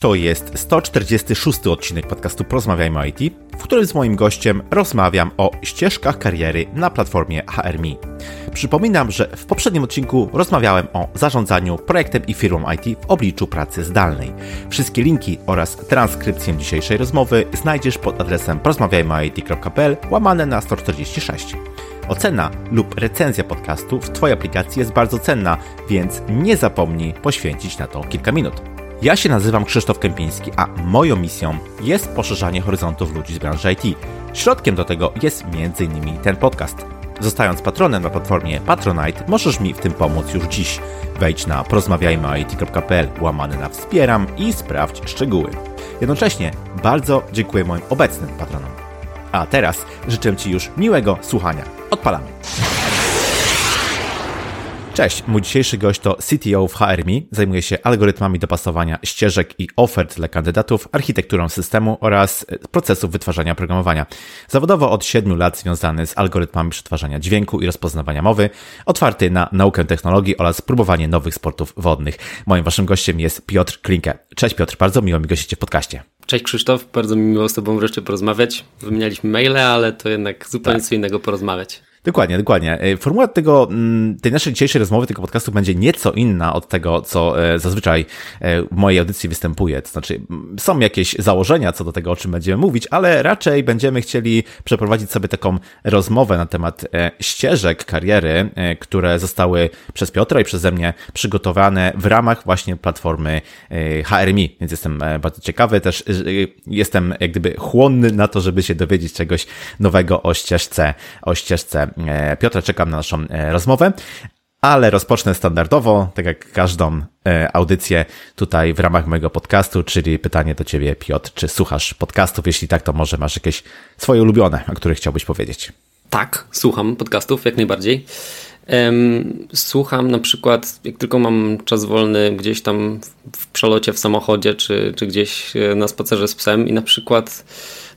To jest 146 odcinek podcastu Porozmawiajmy o IT, w którym z moim gościem rozmawiam o ścieżkach kariery na platformie HRMI. Przypominam, że w poprzednim odcinku rozmawiałem o zarządzaniu projektem i firmą IT w obliczu pracy zdalnej. Wszystkie linki oraz transkrypcję dzisiejszej rozmowy znajdziesz pod adresem porozmawiajmyoit.pl łamane na 146. Ocena lub recenzja podcastu w Twojej aplikacji jest bardzo cenna, więc nie zapomnij poświęcić na to kilka minut. Ja się nazywam Krzysztof Kępiński, a moją misją jest poszerzanie horyzontów ludzi z branży IT. Środkiem do tego jest m.in. ten podcast. Zostając patronem na platformie Patronite, możesz mi w tym pomóc już dziś. Wejdź na porozmawiajmyoit.pl łamany na wspieram i sprawdź szczegóły. Jednocześnie bardzo dziękuję moim obecnym patronom. A teraz życzę Ci już miłego słuchania. Odpalamy. Cześć, mój dzisiejszy gość to CTO w HRMI. Zajmuje się algorytmami dopasowania ścieżek i ofert dla kandydatów, architekturą systemu oraz procesów wytwarzania programowania. Zawodowo od 7 lat związany z algorytmami przetwarzania dźwięku i rozpoznawania mowy, otwarty na naukę technologii oraz próbowanie nowych sportów wodnych. Moim waszym gościem jest Piotr Klinkę. Cześć Piotr, bardzo miło mi gościcie w podcaście. Cześć Krzysztof, bardzo mi miło z Tobą wreszcie porozmawiać. Wymienialiśmy maile, ale to jednak zupełnie tak. co innego porozmawiać. Dokładnie, dokładnie. E, formuła tego, mm, tej naszej dzisiejszej rozmowy, tego podcastu będzie nieco inna od tego, co e, zazwyczaj e, w mojej audycji występuje. To znaczy, są jakieś założenia co do tego, o czym będziemy mówić, ale raczej będziemy chcieli przeprowadzić sobie taką rozmowę na temat ścieżek kariery, które zostały przez Piotra i przeze mnie przygotowane w ramach właśnie platformy HRMI, więc jestem bardzo ciekawy. Też jestem jak gdyby chłonny na to, żeby się dowiedzieć czegoś nowego o ścieżce, o ścieżce Piotra, czekam na naszą e, rozmowę. Ale rozpocznę standardowo, tak jak każdą e, audycję tutaj w ramach mojego podcastu, czyli pytanie do Ciebie, Piotr, czy słuchasz podcastów? Jeśli tak, to może masz jakieś swoje ulubione, o których chciałbyś powiedzieć? Tak, słucham podcastów jak najbardziej. Słucham na przykład, jak tylko mam czas wolny gdzieś tam w przelocie w samochodzie, czy, czy gdzieś na spacerze z psem i na przykład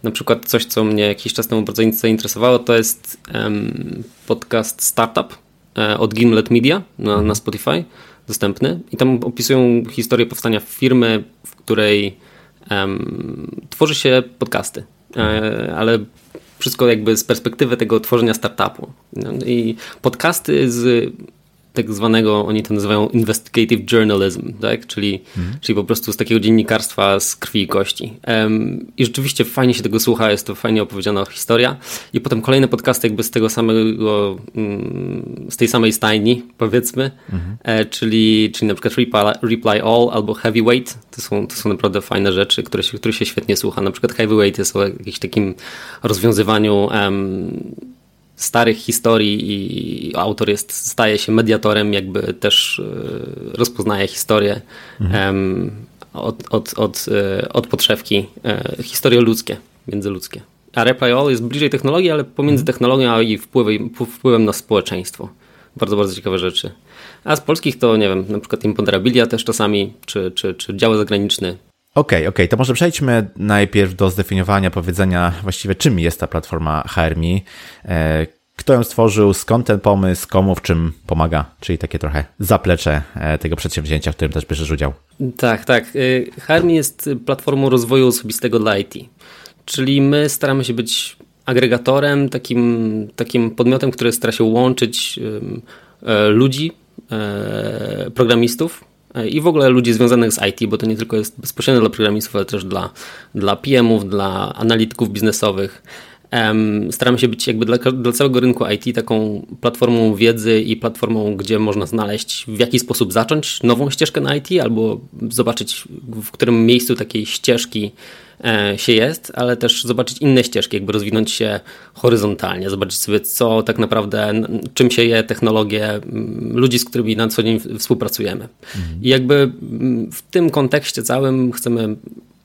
na przykład coś, co mnie jakiś czas temu bardzo zainteresowało, to jest podcast Startup e, od Gimlet Media na, na Spotify, dostępny. I tam opisują historię powstania firmy, w której um, tworzy się podcasty. E, ale wszystko jakby z perspektywy tego tworzenia startupu. I podcasty z tak zwanego, oni to nazywają investigative journalism, tak? czyli, mhm. czyli po prostu z takiego dziennikarstwa z krwi i kości. Um, I rzeczywiście fajnie się tego słucha, jest to fajnie opowiedziana historia. I potem kolejne podcasty jakby z tego samego, um, z tej samej stajni, powiedzmy, mhm. e, czyli, czyli na przykład Reply, Reply All albo Heavyweight. To są, to są naprawdę fajne rzeczy, które się, które się świetnie słucha. Na przykład Heavyweight jest o jakimś takim rozwiązywaniu um, starych historii i autor jest, staje się mediatorem, jakby też e, rozpoznaje historię mhm. od, od, od, e, od podszewki, e, historie ludzkie, międzyludzkie. A Reply All jest bliżej technologii, ale pomiędzy mhm. technologią i wpływem, wpływem na społeczeństwo. Bardzo, bardzo ciekawe rzeczy. A z polskich to, nie wiem, na przykład Imponderabilia też czasami, czy, czy, czy dział zagraniczny, Okej, okay, okej, okay. to może przejdźmy najpierw do zdefiniowania, powiedzenia właściwie czym jest ta platforma HRMI, e, kto ją stworzył, skąd ten pomysł, komu w czym pomaga, czyli takie trochę zaplecze e, tego przedsięwzięcia, w którym też bierzesz udział. Tak, tak. E, HRMI jest platformą rozwoju osobistego dla IT, czyli my staramy się być agregatorem, takim, takim podmiotem, który stara się łączyć ludzi, programistów, i w ogóle ludzi związanych z IT, bo to nie tylko jest bezpośrednio dla programistów, ale też dla, dla PM-ów, dla analityków biznesowych. Staramy się być jakby dla, dla, całego rynku IT taką platformą wiedzy i platformą, gdzie można znaleźć w jaki sposób zacząć nową ścieżkę na IT albo zobaczyć w którym miejscu takiej ścieżki e, się jest, ale też zobaczyć inne ścieżki, jakby rozwinąć się horyzontalnie, zobaczyć sobie co tak naprawdę, czym się je technologie ludzi, z którymi na co dzień współpracujemy. Mhm. I jakby w tym kontekście całym chcemy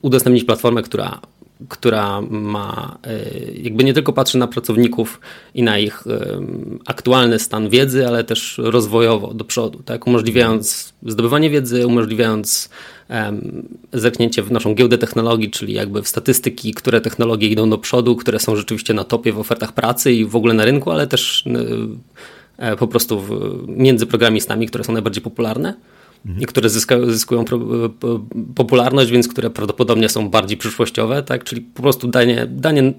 udostępnić platformę, która która ma, e, jakby nie tylko patrzy na pracowników i na ich e, aktualny stan wiedzy, ale też rozwojowo do przodu, tak? umożliwiając zdobywanie wiedzy, umożliwiając um, zerknięcie w naszą giełdę technologii, czyli jakby w statystyki, które technologie idą do przodu, które są rzeczywiście na topie w ofertach pracy i w ogóle na rynku, ale też e, po prostu między programistami, które są najbardziej popularne. I które zyska, zyskują popularność, więc które prawdopodobnie są bardziej przyszłościowe, tak? czyli po prostu danie, danie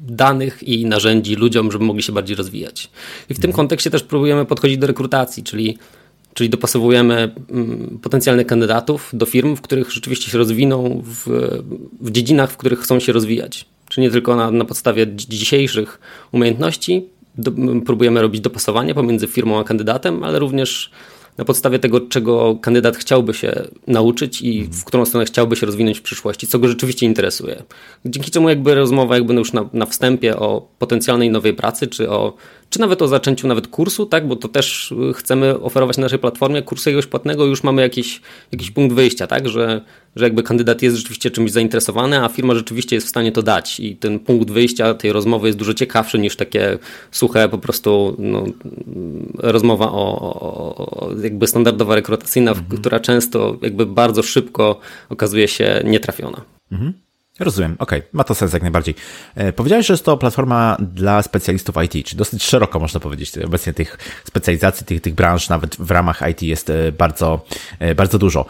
danych i narzędzi ludziom, żeby mogli się bardziej rozwijać. I w tym mhm. kontekście też próbujemy podchodzić do rekrutacji, czyli Czyli dopasowujemy mm, potencjalnych kandydatów do firm, w których rzeczywiście się rozwiną w, w dziedzinach, w których chcą się rozwijać. Czyli nie tylko na, na podstawie dzisiejszych umiejętności do, próbujemy robić dopasowanie pomiędzy firmą a kandydatem, ale również na podstawie tego, czego kandydat chciałby się nauczyć i w którą stronę chciałby się rozwinąć w przyszłości, co go rzeczywiście interesuje. Dzięki czemu jakby rozmowa jakby już na, na wstępie o potencjalnej nowej pracy, czy o czy nawet o zaczęciu nawet kursu, tak, bo to też y, chcemy oferować na naszej platformie kursu jakiegoś płatnego, już mamy jakiś, jakiś punkt wyjścia, tak, że, że jakby kandydat jest rzeczywiście czymś zainteresowany, a firma rzeczywiście jest w stanie to dać i ten punkt wyjścia tej rozmowy jest dużo ciekawszy niż takie suche po prostu no, rozmowa o, o, jakby standardowa rekrutacyjna, mhm. która często jakby bardzo szybko okazuje się nietrafiona. Mhm. Rozumiem, okej, okay. ma to sens jak najbardziej. E, powiedziałeś, że jest to platforma dla specjalistów IT, czy dosyć szeroko można powiedzieć. Obecnie tych specjalizacji, tych, tych branż nawet w ramach IT jest e, bardzo, e, bardzo dużo.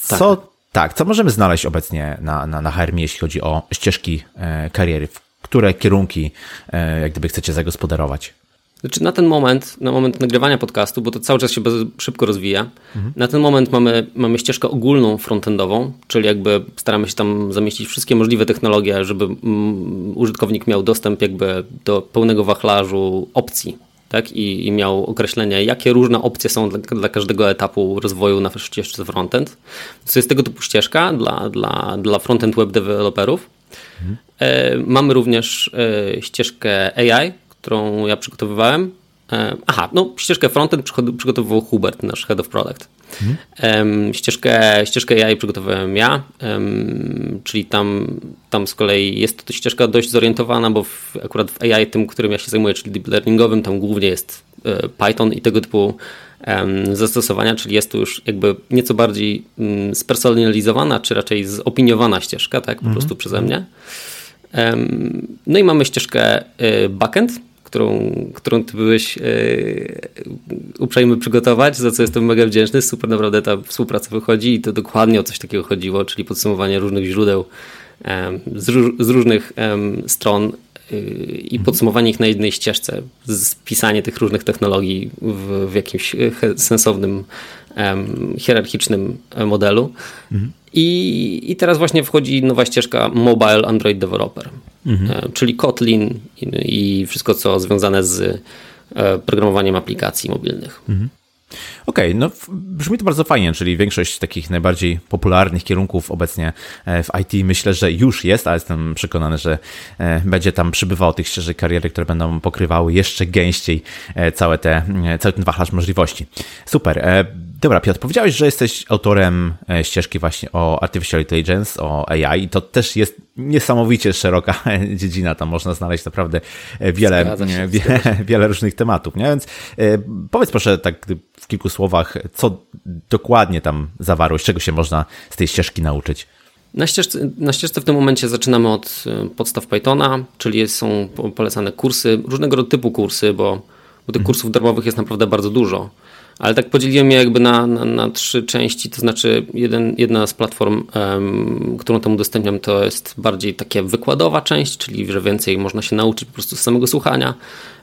Co, tak. tak, co możemy znaleźć obecnie na, na, na HRM, jeśli chodzi o ścieżki kariery? W które kierunki jak gdyby chcecie zagospodarować? Znaczy na ten moment, na moment nagrywania podcastu, bo to cały czas się szybko rozwija, mhm. na ten moment mamy, mamy ścieżkę ogólną frontendową, czyli jakby staramy się tam zamieścić wszystkie możliwe technologie, żeby mm, użytkownik miał dostęp jakby do pełnego wachlarzu opcji. Tak? I, I miał określenie, jakie różne opcje są dla, dla każdego etapu rozwoju na ścieżce frontend. To jest tego typu ścieżka dla, dla, dla frontend web deweloperów. Mhm. E, mamy również e, ścieżkę AI, którą ja przygotowywałem. E, aha, no ścieżkę frontend przygotowywał Hubert, nasz head of product. Mhm. Ścieżkę, ścieżkę AI przygotowałem ja, czyli tam, tam z kolei jest to ścieżka dość zorientowana, bo w, akurat w AI, tym, którym ja się zajmuję, czyli deep learningowym, tam głównie jest e, Python i tego typu zastosowania, czyli jest to już jakby nieco bardziej mm, spersonalizowana, czy raczej zopiniowana ścieżka, tak, po mhm. prostu przeze mnie. No i mamy ścieżkę e, backend, którą, którą ty byłeś yy, uprzejmy przygotować, za co jestem mega wdzięczny. Super naprawdę ta współpraca wychodzi i to dokładnie o coś takiego chodziło, czyli podsumowanie różnych źródeł z, róż, z, różnych stron yy, i mhm. podsumowanie ich na jednej ścieżce, spisanie tych różnych technologii w, w jakimś sensownym, hierarchicznym modelu. Mhm. I, I teraz właśnie wchodzi nowa ścieżka Mobile Android Developer, mhm. E, czyli Kotlin i, wszystko, co związane z e, programowaniem aplikacji mobilnych. Mhm. Okej, okay, no brzmi to bardzo fajnie, czyli większość takich najbardziej popularnych kierunków obecnie e, w IT myślę, że już jest, ale jestem przekonany, że będzie tam przybywało tych ścieżek kariery, które będą pokrywały jeszcze gęściej całe te, cały ten wachlarz możliwości. Super. Dobra, Piotr, powiedziałeś, że jesteś autorem e, ścieżki właśnie o Artificial Intelligence, o AI i to też jest niesamowicie szeroka dziedzina, tam można znaleźć naprawdę e, wiele, się, wiele, wiele różnych tematów, nie? Więc e, powiedz proszę tak w kilku słowach, co dokładnie tam zawarłeś, czego się można z tej ścieżki nauczyć? Na ścieżce, na ścieżce w tym momencie zaczynamy od podstaw Pythona, czyli są polecane kursy, różnego typu kursy, bo, bo tych mhm. kursów darmowych jest naprawdę bardzo dużo ale tak podzieliłem je jakby na, na, na trzy części, to znaczy jeden, jedna z platform, um, którą tam udostępniam, to jest bardziej takie wykładowa część, czyli że więcej można się nauczyć po prostu z samego słuchania.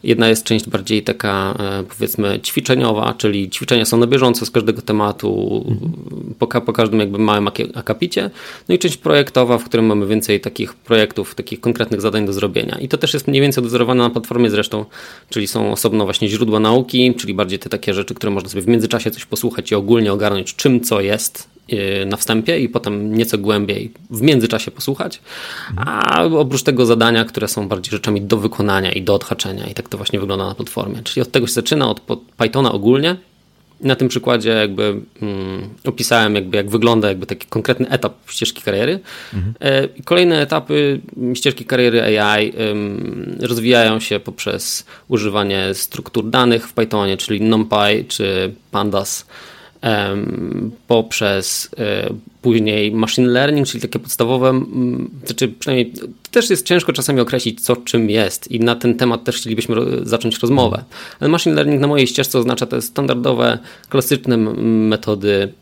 Jedna jest część bardziej taka e, powiedzmy ćwiczeniowa, czyli ćwiczenia są na bieżąco z każdego tematu, mhm. po, po każdym jakby małym akapicie. No i część projektowa, w którym mamy więcej takich projektów, takich konkretnych zadań do zrobienia. I to też jest mniej więcej odwzorowane na platformie zresztą, czyli są osobno właśnie źródła nauki, czyli bardziej te takie rzeczy, które można sobie w międzyczasie coś posłuchać i ogólnie ogarnąć czym co jest y, na wstępie i potem nieco głębiej w międzyczasie posłuchać, a oprócz tego zadania, które są bardziej rzeczami do wykonania i do odhaczenia i tak to właśnie wygląda na platformie. Czyli od tego się zaczyna, od Pythona ogólnie. Na tym przykładzie jakby mm, opisałem jakby jak wygląda jakby taki konkretny etap ścieżki kariery. Mhm. E, kolejne etapy ścieżki kariery AI rozwijają się poprzez używanie struktur danych w Pythonie, czyli NumPy czy Pandas poprzez e, później machine learning, czyli takie podstawowe, znaczy przynajmniej też jest ciężko czasami określić, co czym jest i na ten temat też chcielibyśmy zacząć rozmowę. Ale machine learning na mojej ścieżce oznacza te standardowe, klasyczne metody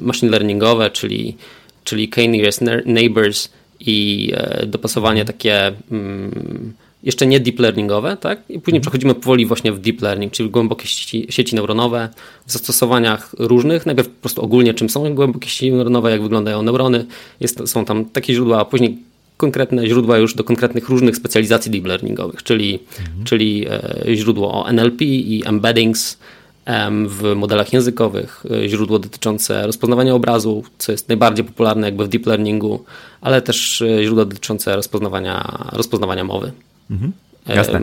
machine learningowe, czyli, czyli k-nearest neighbors i e, dopasowanie takie jeszcze nie deep learningowe, tak? I później przechodzimy powoli właśnie w deep learning, czyli głębokie sieci, sieci neuronowe w zastosowaniach różnych. Najpierw po prostu ogólnie czym są głębokie sieci neuronowe, jak wyglądają neurony. Jest, są tam takie źródła, a później konkretne źródła już do konkretnych różnych specjalizacji deep learningowych, czyli, mhm. czyli e, źródło o NLP i embeddings w modelach językowych, e, źródło dotyczące rozpoznawania obrazu, co jest najbardziej popularne jakby w deep learningu, ale też e, źródło dotyczące rozpoznawania, rozpoznawania mowy. Mhm. Jasne.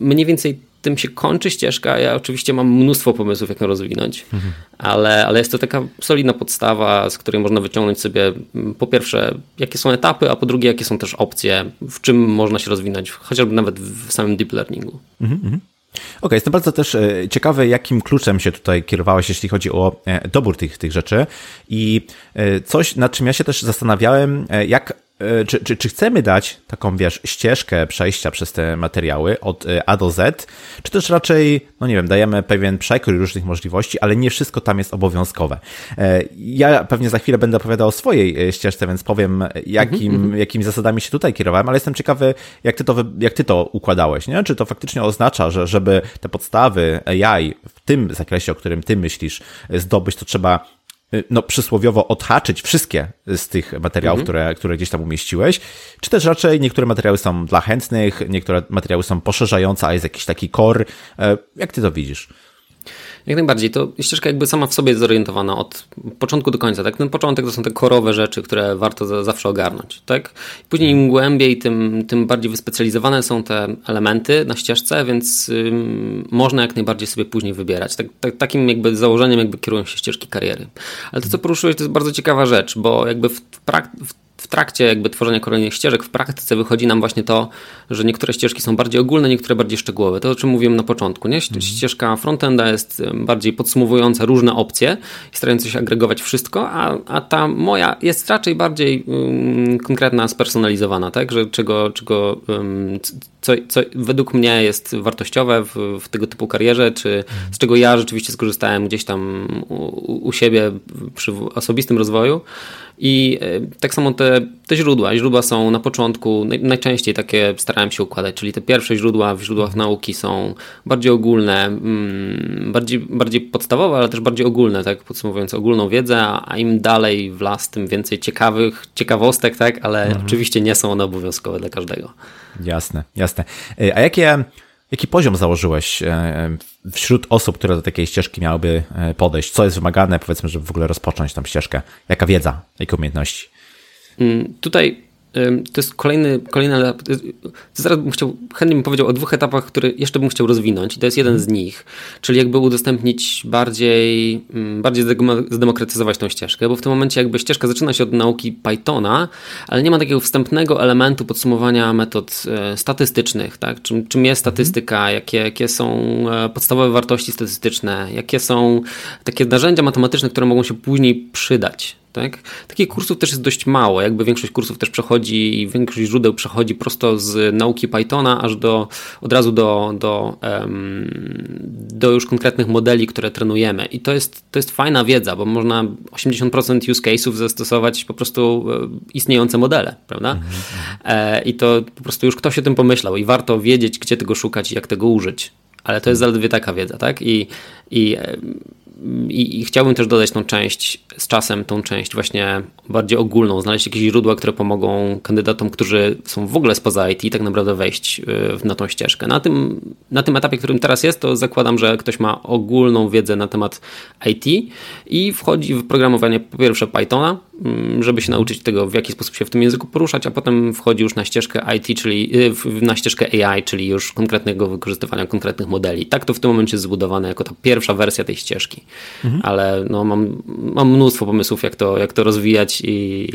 Mniej więcej tym się kończy ścieżka. Ja oczywiście mam mnóstwo pomysłów, jak ją rozwinąć, mhm. ale, ale jest to taka solidna podstawa, z której można wyciągnąć sobie po pierwsze, jakie są etapy, a po drugie, jakie są też opcje, w czym można się rozwinąć, chociażby nawet w samym deep learningu. Mhm, mhm. Okej, okay, jestem bardzo też e, ciekawy, jakim kluczem się tutaj kierowałeś, jeśli chodzi o e, dobór tych, tych rzeczy. I e, coś, nad czym ja się też zastanawiałem, jak czy, czy, czy chcemy dać taką, wiesz, ścieżkę przejścia przez te materiały od e, A do Z, czy też raczej, no nie wiem, dajemy pewien przekrój różnych możliwości, ale nie wszystko tam jest obowiązkowe. E, ja pewnie za chwilę będę opowiadał o swojej ścieżce, więc powiem, jakim, mm -hmm. jakimi zasadami się tutaj kierowałem, ale jestem ciekawy, jak ty to, jak ty to układałeś, nie? Czy to faktycznie oznacza, że żeby te podstawy AI w tym zakresie, o którym ty myślisz, zdobyć, to trzeba no, przysłowiowo odhaczyć wszystkie z tych materiałów, mhm. które, które gdzieś tam umieściłeś, czy też raczej niektóre materiały są dla chętnych, niektóre materiały są poszerzające, a jest jakiś taki core. E, jak ty to widzisz? Jak najbardziej. To ścieżka jakby sama w sobie jest zorientowana od początku do końca. Tak? Ten początek to są te korowe rzeczy, które warto zawsze ogarnąć. Tak? Później im głębiej, tym, tym bardziej wyspecjalizowane są te elementy na ścieżce, więc ym, można jak najbardziej sobie później wybierać. Tak, tak, takim jakby założeniem jakby kierują się ścieżki kariery. Ale to, co poruszyłeś, to jest bardzo ciekawa rzecz, bo jakby w, prak- w w trakcie jakby tworzenia kolejnych ścieżek w praktyce wychodzi nam właśnie to, że niektóre ścieżki są bardziej ogólne, niektóre bardziej szczegółowe. To o czym mówiłem na początku. Nie? Mhm. Ścieżka frontenda jest bardziej podsumowująca różne opcje i starająca się agregować wszystko, a, a ta moja jest raczej bardziej um, konkretna, spersonalizowana, tak? Że czego, czego um, co, co według mnie jest wartościowe w, w, tego typu karierze, czy z czego ja rzeczywiście skorzystałem gdzieś tam u, u siebie przy osobistym rozwoju. I e, tak samo te, te źródła. Źródła są na początku, najczęściej takie starałem się układać, czyli te pierwsze źródła w źródłach nauki są bardziej ogólne, mm, bardziej, bardziej podstawowe, ale też bardziej ogólne, tak podsumowując ogólną wiedzę, a im dalej w las, tym więcej ciekawych ciekawostek, tak, ale mhm. oczywiście nie są one obowiązkowe dla każdego. Jasne, jasne. E, a jakie Jaki poziom założyłeś e, wśród osób, które do takiej ścieżki miałyby e, podejść? Co jest wymagane, powiedzmy, żeby w ogóle rozpocząć tą ścieżkę? Jaka wiedza, jakie umiejętności? Mm, tutaj to jest kolejny, kolejny etap. Zaraz bym chciał, chętnie bym powiedział o dwóch etapach, które jeszcze bym chciał rozwinąć i to jest jeden z nich, czyli jakby udostępnić bardziej, bardziej zdemokratyzować tą ścieżkę, bo w tym momencie jakby ścieżka zaczyna się od nauki Pythona, ale nie ma takiego wstępnego elementu podsumowania metod e, statystycznych, tak? Czym, czym jest statystyka, jakie, jakie są e, podstawowe wartości statystyczne, jakie są takie narzędzia matematyczne, które mogą się później przydać tak? Takich kursów też jest dość mało. Jakby większość kursów też przechodzi i większość źródeł przechodzi prosto z nauki Pythona aż do od razu do, do, do już konkretnych modeli, które trenujemy. I to jest, to jest fajna wiedza, bo można 80% use case'ów zastosować po prostu e, istniejące modele, prawda? Mhm, mhm. E, I to po prostu już ktoś o tym pomyślał i warto wiedzieć, gdzie tego szukać i jak tego użyć. Ale to jest zaledwie taka wiedza, tak? I, i i, i, chciałbym też dodać tą część z czasem, tą część właśnie bardziej ogólną, znaleźć jakieś źródła, które pomogą kandydatom, którzy są w ogóle spoza IT, tak naprawdę wejść y, na tą ścieżkę. Na tym, na tym etapie, którym teraz jest, to zakładam, że ktoś ma ogólną wiedzę na temat IT i wchodzi w programowanie po pierwsze Pythona, żeby się nauczyć tego, w jaki sposób się w tym języku poruszać, a potem wchodzi już na ścieżkę IT, czyli y, na ścieżkę AI, czyli już konkretnego wykorzystywania konkretnych modeli. Tak to w tym momencie jest zbudowane jako ta pierwsza wersja tej ścieżki mhm. ale no, mam, mam mnóstwo pomysłów, jak to, jak to rozwijać i,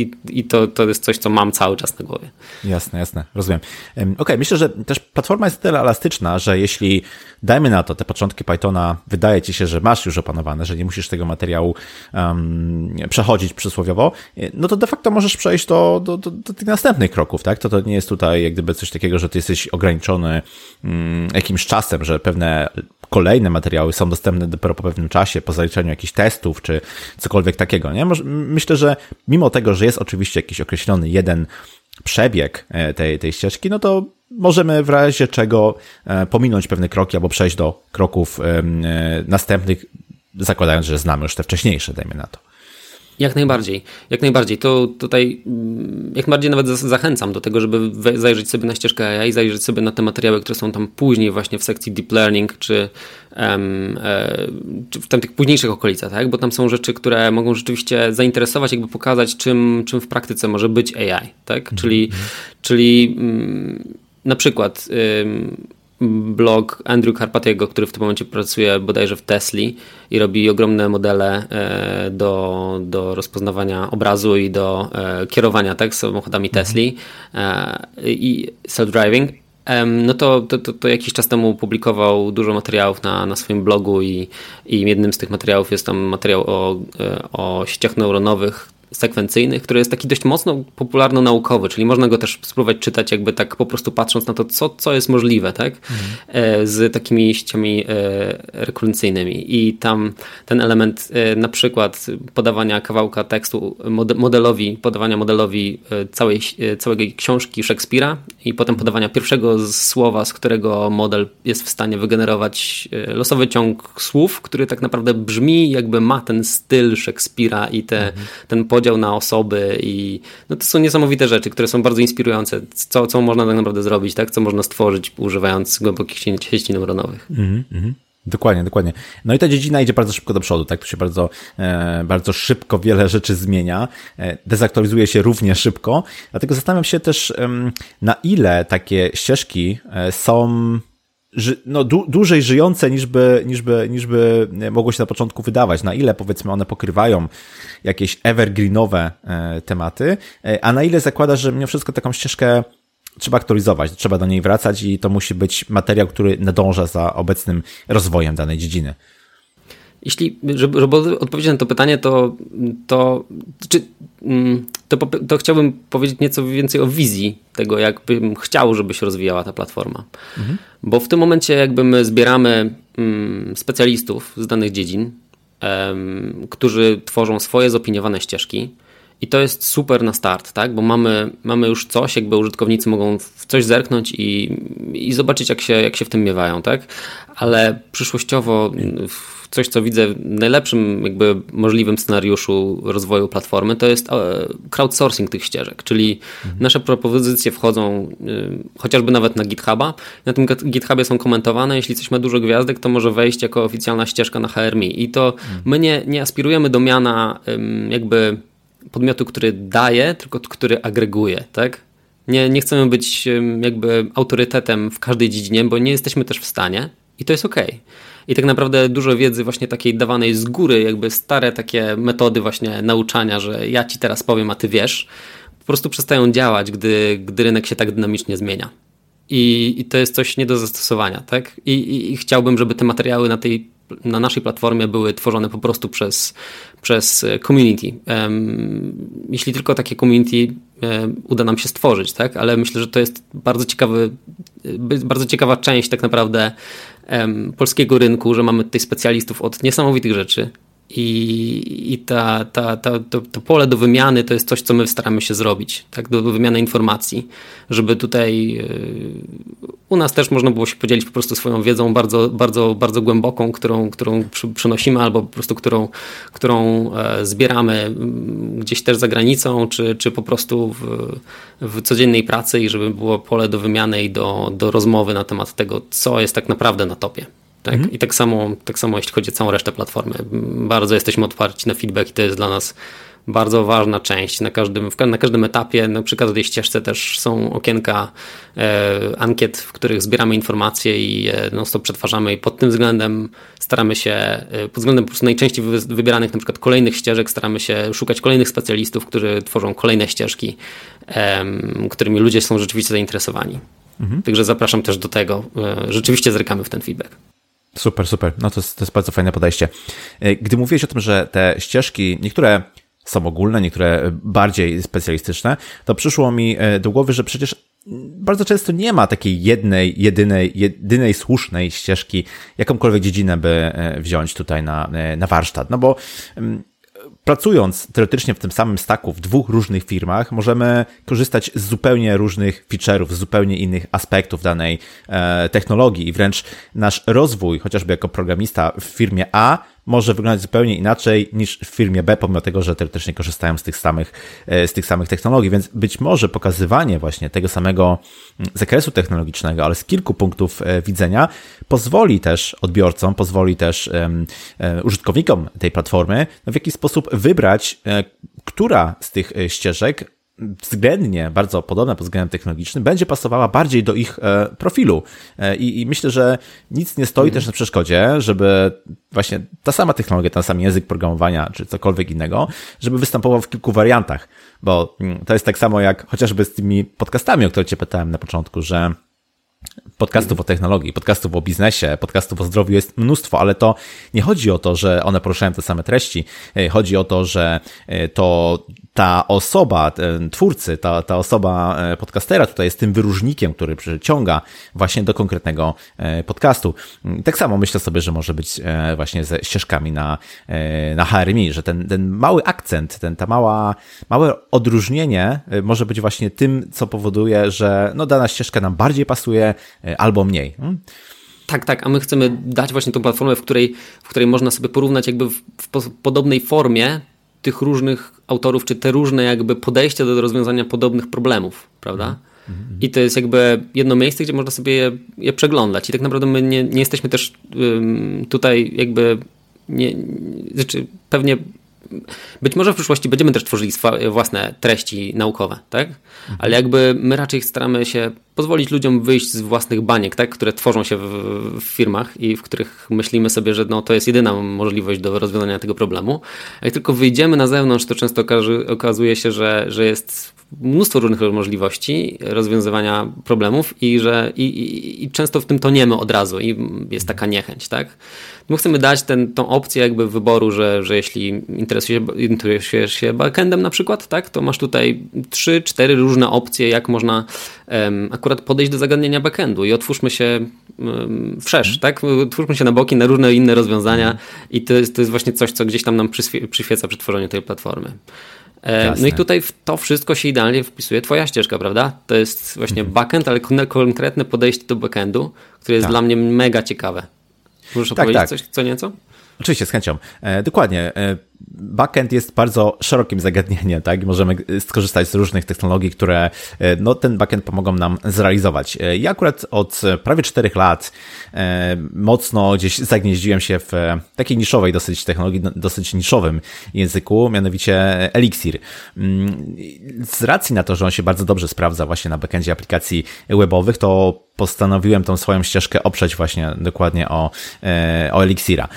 i, i to, to jest coś, co mam cały czas na głowie. Jasne, jasne, rozumiem. Okej, okay, myślę, że też platforma jest tyle elastyczna, że jeśli dajmy na to te początki Pythona, wydaje ci się, że masz już opanowane, że nie musisz tego materiału um, przechodzić przysłowiowo, no to de facto możesz przejść do, do, do, do, tych następnych kroków, tak? To, to nie jest tutaj jak gdyby coś takiego, że ty jesteś ograniczony um, jakimś czasem, że pewne kolejne materiały są dostępne dopiero po pewnym czasie, po zaliczeniu jakichś testów, czy cokolwiek takiego, nie? Myślę, że mimo tego, że jest oczywiście jakiś określony jeden przebieg e, tej, tej ścieżki, no to możemy w razie czego e, pominąć pewne kroki albo przejść do kroków e, następnych, zakładając, że znamy już te wcześniejsze, dajmy na to. Jak najbardziej, jak najbardziej. To tutaj mm, jak najbardziej nawet zachęcam do tego, żeby zajrzeć sobie na ścieżkę AI, zajrzeć sobie na te materiały, które są tam później właśnie w sekcji deep learning, czy, um, e, czy w tych późniejszych okolicach, tak? bo tam są rzeczy, które mogą rzeczywiście zainteresować, jakby pokazać, czym, czym w praktyce może być AI, tak? Mm -hmm. Czyli, czyli mm, na przykład blog Andrew Carpatiego, który w tym momencie pracuje bodajże w Tesli i robi ogromne modele e, do, do rozpoznawania obrazu i do e, kierowania tak, samochodami. Tesli e, i self-driving. No to, to, to, to, jakiś czas temu publikował dużo materiałów na, na swoim blogu i, i jednym z tych materiałów jest tam materiał o, o sieciach neuronowych, sekwencyjnych, który jest taki dość mocno popularno-naukowy, czyli można go też spróbować czytać jakby tak po prostu patrząc na to, co, co jest możliwe, tak? Mhm. Z takimi sieciami e, rekurrencyjnymi i tam ten element e, na przykład podawania kawałka tekstu modelowi, podawania modelowi całej, całej książki Szekspira i potem podawania pierwszego słowa, z którego model jest w stanie wygenerować losowy ciąg słów, który tak naprawdę brzmi jakby ma ten styl Szekspira i te, mhm. ten podział na osoby i no to są niesamowite rzeczy, które są bardzo inspirujące. Co, co można tak naprawdę zrobić, tak? Co można stworzyć używając głębokich sieci neuronowych. Mm -hmm. Dokładnie, dokładnie. No i ta dziedzina idzie bardzo szybko do przodu, tak? Tu się bardzo, e, bardzo szybko wiele rzeczy zmienia. E, dezaktualizuje się równie szybko. Dlatego zastanawiam się też, na ile takie ścieżki e, są no, du dłużej żyjące niż by, niż, by, niż by mogło się na początku wydawać. Na ile powiedzmy one pokrywają jakieś evergreenowe e, tematy, e, a na ile zakładasz, że mimo wszystko taką ścieżkę trzeba aktualizować, trzeba do niej wracać i to musi być materiał, który nadąża za obecnym rozwojem danej dziedziny. Jeśli, żeby, żeby odpowiedzieć na to pytanie, to, to, czy, mm, to, to, chciałbym powiedzieć nieco więcej o wizji tego, jak bym chciał, żeby się rozwijała ta platforma. Mhm. Bo w tym momencie jakby my zbieramy mm, specjalistów z danych dziedzin, którzy tworzą swoje zopiniowane ścieżki. I to jest super na start, tak? Bo mamy, mamy już coś, jakby użytkownicy mogą w coś zerknąć i, i zobaczyć, jak się, jak się w tym miewają, tak? Ale przyszłościowo coś, co widzę w najlepszym jakby możliwym scenariuszu rozwoju platformy, to jest e, crowdsourcing tych ścieżek, czyli mhm. nasze propozycje wchodzą y, chociażby nawet na GitHuba. Na tym GitHubie są komentowane, jeśli coś ma dużo gwiazdek, to może wejść jako oficjalna ścieżka na HRMI. I to mhm. my nie, nie aspirujemy do miana jakby podmiotu, który daje, tylko który agreguje, tak? Nie, nie chcemy być jakby autorytetem w każdej dziedzinie, bo nie jesteśmy też w stanie i to jest ok. I tak naprawdę dużo wiedzy właśnie takiej dawanej z góry, jakby stare takie metody właśnie nauczania, że ja ci teraz powiem, a ty wiesz, po prostu przestają działać, gdy, gdy rynek się tak dynamicznie zmienia. I, i to jest coś nie do zastosowania, tak? I, i, I chciałbym, żeby te materiały na tej na naszej platformie były tworzone po prostu przez, przez community. Jeśli tylko takie community uda nam się stworzyć, tak? Ale myślę, że to jest bardzo ciekawy, bardzo ciekawa część tak naprawdę polskiego rynku, że mamy tutaj specjalistów od niesamowitych rzeczy, i, i ta, ta, ta, to, to, pole do wymiany to jest coś, co my staramy się zrobić, tak, do wymiany informacji, żeby tutaj yy, u nas też można było się podzielić po prostu swoją wiedzą bardzo, bardzo, bardzo głęboką, którą, którą przy, przynosimy albo po prostu którą, którą e, zbieramy mm, gdzieś też za granicą, czy, czy po prostu w, w codziennej pracy i żeby było pole do wymiany i do, do rozmowy na temat tego, co jest tak naprawdę na topie. Tak? Mhm. I tak samo, tak samo jeśli chodzi o całą resztę platformy. Bardzo jesteśmy otwarci na feedback i to jest dla nas bardzo ważna część na każdym, na każdym etapie. Na przykład tej ścieżce też są okienka e, ankiet, w których zbieramy informacje i e, non stop przetwarzamy i pod tym względem staramy się, e, pod względem po prostu najczęściej wybieranych na przykład kolejnych ścieżek, staramy się szukać kolejnych specjalistów, którzy tworzą kolejne ścieżki, e, którymi ludzie są rzeczywiście zainteresowani. Mhm. Także zapraszam też do tego. E, rzeczywiście zrykamy w ten feedback. Super, super. No to jest, to jest bardzo fajne podejście. E, gdy mówiłeś o tym, że te ścieżki, niektóre są ogólne, niektóre bardziej specjalistyczne, to przyszło mi e, do głowy, że przecież bardzo często nie ma takiej jednej, jedynej, jedynej słusznej ścieżki, jakąkolwiek dziedzinę by wziąć tutaj na, na warsztat. No bo pracując teoretycznie w tym samym staku w dwóch różnych firmach, możemy korzystać z zupełnie różnych feature'ów, z zupełnie innych aspektów danej e, technologii. I wręcz nasz rozwój, chociażby jako programista w firmie A, może wyglądać zupełnie inaczej niż w firmie B, pomimo tego, że teoretycznie korzystają z tych samych, e, z tych samych technologii. Więc być może pokazywanie właśnie tego samego mm, zakresu technologicznego, ale z kilku punktów e, widzenia, pozwoli też odbiorcom, pozwoli też um, użytkownikom tej platformy w jakiś sposób wybrać, która z tych ścieżek względnie bardzo podobna pod względem technologicznym, będzie pasowała bardziej do ich e, profilu. E, I, I, myślę, że nic nie stoi mm. też na przeszkodzie, żeby właśnie ta sama technologia, ten sam język programowania, czy cokolwiek innego, żeby występował w kilku wariantach. Bo mm, to jest tak samo jak chociażby z tymi podcastami, o których Cię pytałem na początku, że Podcastów o technologii, podcastów o biznesie, podcastów o zdrowiu jest mnóstwo, ale to nie chodzi o to, że one poruszają te same treści. E, chodzi o to, że to ta osoba, ten twórcy, ta, ta osoba e, podcastera tutaj jest tym wyróżnikiem, który przyciąga właśnie do konkretnego e, podcastu. Tak samo myślę sobie, że może być e, właśnie ze ścieżkami na, na HRMI, że ten, ten mały akcent, ten, ta mała, małe odróżnienie może być właśnie tym, co powoduje, że no, dana ścieżka nam bardziej pasuje albo mniej. Hmm? Tak, tak, a my chcemy dać właśnie tą platformę, w której, w której można sobie porównać jakby w, w podobnej formie tych różnych autorów, czy te różne jakby podejścia do rozwiązania podobnych problemów, prawda? Mhm. I to jest jakby jedno miejsce, gdzie można sobie je, je przeglądać. I tak naprawdę my nie, nie jesteśmy też um, tutaj jakby nie, znaczy pewnie być może w przyszłości będziemy też tworzyli własne treści naukowe, tak? Mhm. Ale jakby my raczej staramy się pozwolić ludziom wyjść z własnych baniek, tak? które tworzą się w, w, firmach i w których myślimy sobie, że no, to jest jedyna możliwość do rozwiązania tego problemu. Jak tylko wyjdziemy na zewnątrz, to często okazuje się, że, że jest mnóstwo różnych możliwości rozwiązywania problemów i że i, i, i często w tym toniemy od razu i jest taka niechęć, tak? My chcemy dać ten, tą opcję jakby wyboru, że, że jeśli interesujesz, interesujesz się backendem na przykład, tak, to masz tutaj trzy, cztery różne opcje, jak można akurat podejść do zagadnienia backendu i otwórzmy się wszerz, tak? Otwórzmy się na boki na różne inne rozwiązania i to jest, to jest właśnie coś, co gdzieś tam nam przyświeca przy tworzeniu tej platformy. Jasne. No i tutaj w to wszystko się idealnie wpisuje twoja ścieżka, prawda? To jest właśnie mhm. backend, ale konkretne podejście do backendu, które jest tak. dla mnie mega ciekawe. Możesz tak, opowiedzieć tak. coś co nieco? Oczywiście, z chęcią. E, dokładnie. E, backend jest bardzo szerokim zagadnieniem, tak? Możemy skorzystać z różnych technologii, które e, no, ten backend pomogą nam zrealizować. E, ja akurat od prawie czterech lat e, mocno gdzieś zagnieździłem się w takiej niszowej dosyć technologii, no, dosyć niszowym języku, mianowicie Elixir. Mm, z racji na to, że on się bardzo dobrze sprawdza właśnie na backendzie aplikacji webowych, to postanowiłem tą swoją ścieżkę oprzeć właśnie dokładnie o, o Elixira.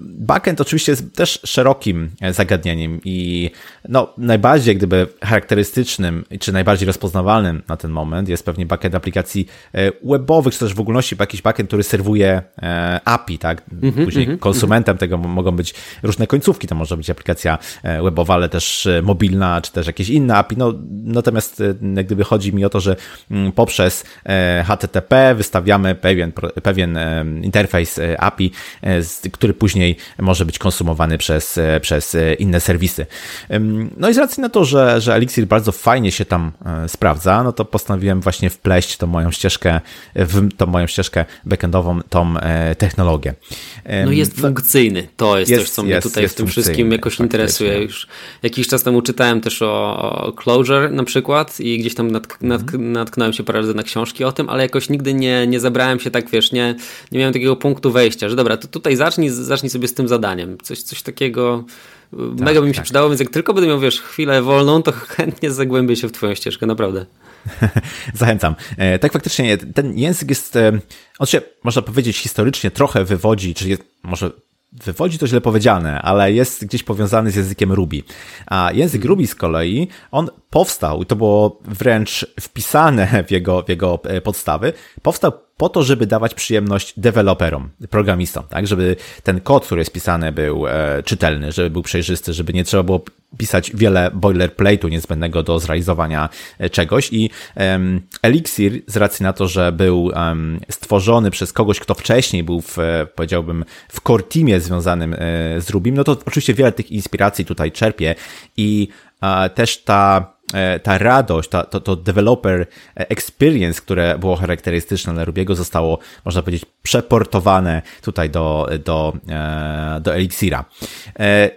Backend oczywiście jest też szerokim zagadnieniem i no, najbardziej gdyby charakterystycznym, czy najbardziej rozpoznawalnym na ten moment jest pewnie backend aplikacji e, webowych, czy też w ogólności jakiś backend, który serwuje e, API, tak? Mhm, Później mm -hmm, konsumentem mm -hmm. tego mogą być różne końcówki, to może być aplikacja e, webowa, ale też mobilna, czy też jakieś inne API. No, natomiast gdyby chodzi mi o to, że mm, poprzez HTTP wystawiamy pewien, pewien interfejs API, który później może być konsumowany przez przez, e, przez e, inne serwisy. No i z racji na to, że, że Elixir bardzo fajnie się tam e, sprawdza, no to postanowiłem właśnie wpleść tą moją ścieżkę, w tą moją ścieżkę backendową, tą technologię. No jest funkcyjny. To jest, jest coś, co mnie jest, tutaj jest w tym wszystkim jakoś faktycznie. interesuje. Już jakiś czas temu czytałem też o, o Clojure na przykład i gdzieś tam natk natk mhm. natknąłem się parę razy na książki o tym, ale jakoś nigdy nie, nie zabrałem się tak, wiesz, nie, nie miałem takiego punktu wejścia, że dobra, to tutaj zacznij, zacznij sobie z tym zadaniem. Coś, coś takiego takiego Tak, Mega by mi się tak. przydało, więc jak tylko będę miał, wiesz, chwilę wolną, to chętnie zagłębię się w twoją ścieżkę, naprawdę. Zachęcam. E, tak faktycznie, ten język jest, e, on się, można powiedzieć, historycznie trochę wywodzi, czy jest, może wywodzi to źle powiedziane, ale jest gdzieś powiązany z językiem Ruby. A język Ruby z kolei, on powstał, i to było wręcz wpisane w jego, w jego e, podstawy, powstał po to, żeby dawać przyjemność deweloperom, programistom, tak, żeby ten kod, który jest pisany był e, czytelny, żeby był przejrzysty, żeby nie trzeba było pisać wiele boilerplate'u niezbędnego do zrealizowania e, czegoś. I um, Elixir z racji na to, że był um, stworzony przez kogoś, kto wcześniej był w, powiedziałbym, w core teamie związanym z Rubim, no to oczywiście wiele tych inspiracji tutaj czerpie i a, też ta ta radość, ta, to, to developer experience, które było charakterystyczne dla Rubiego, zostało, można powiedzieć, przeportowane tutaj do, do, e, do Elixira. E,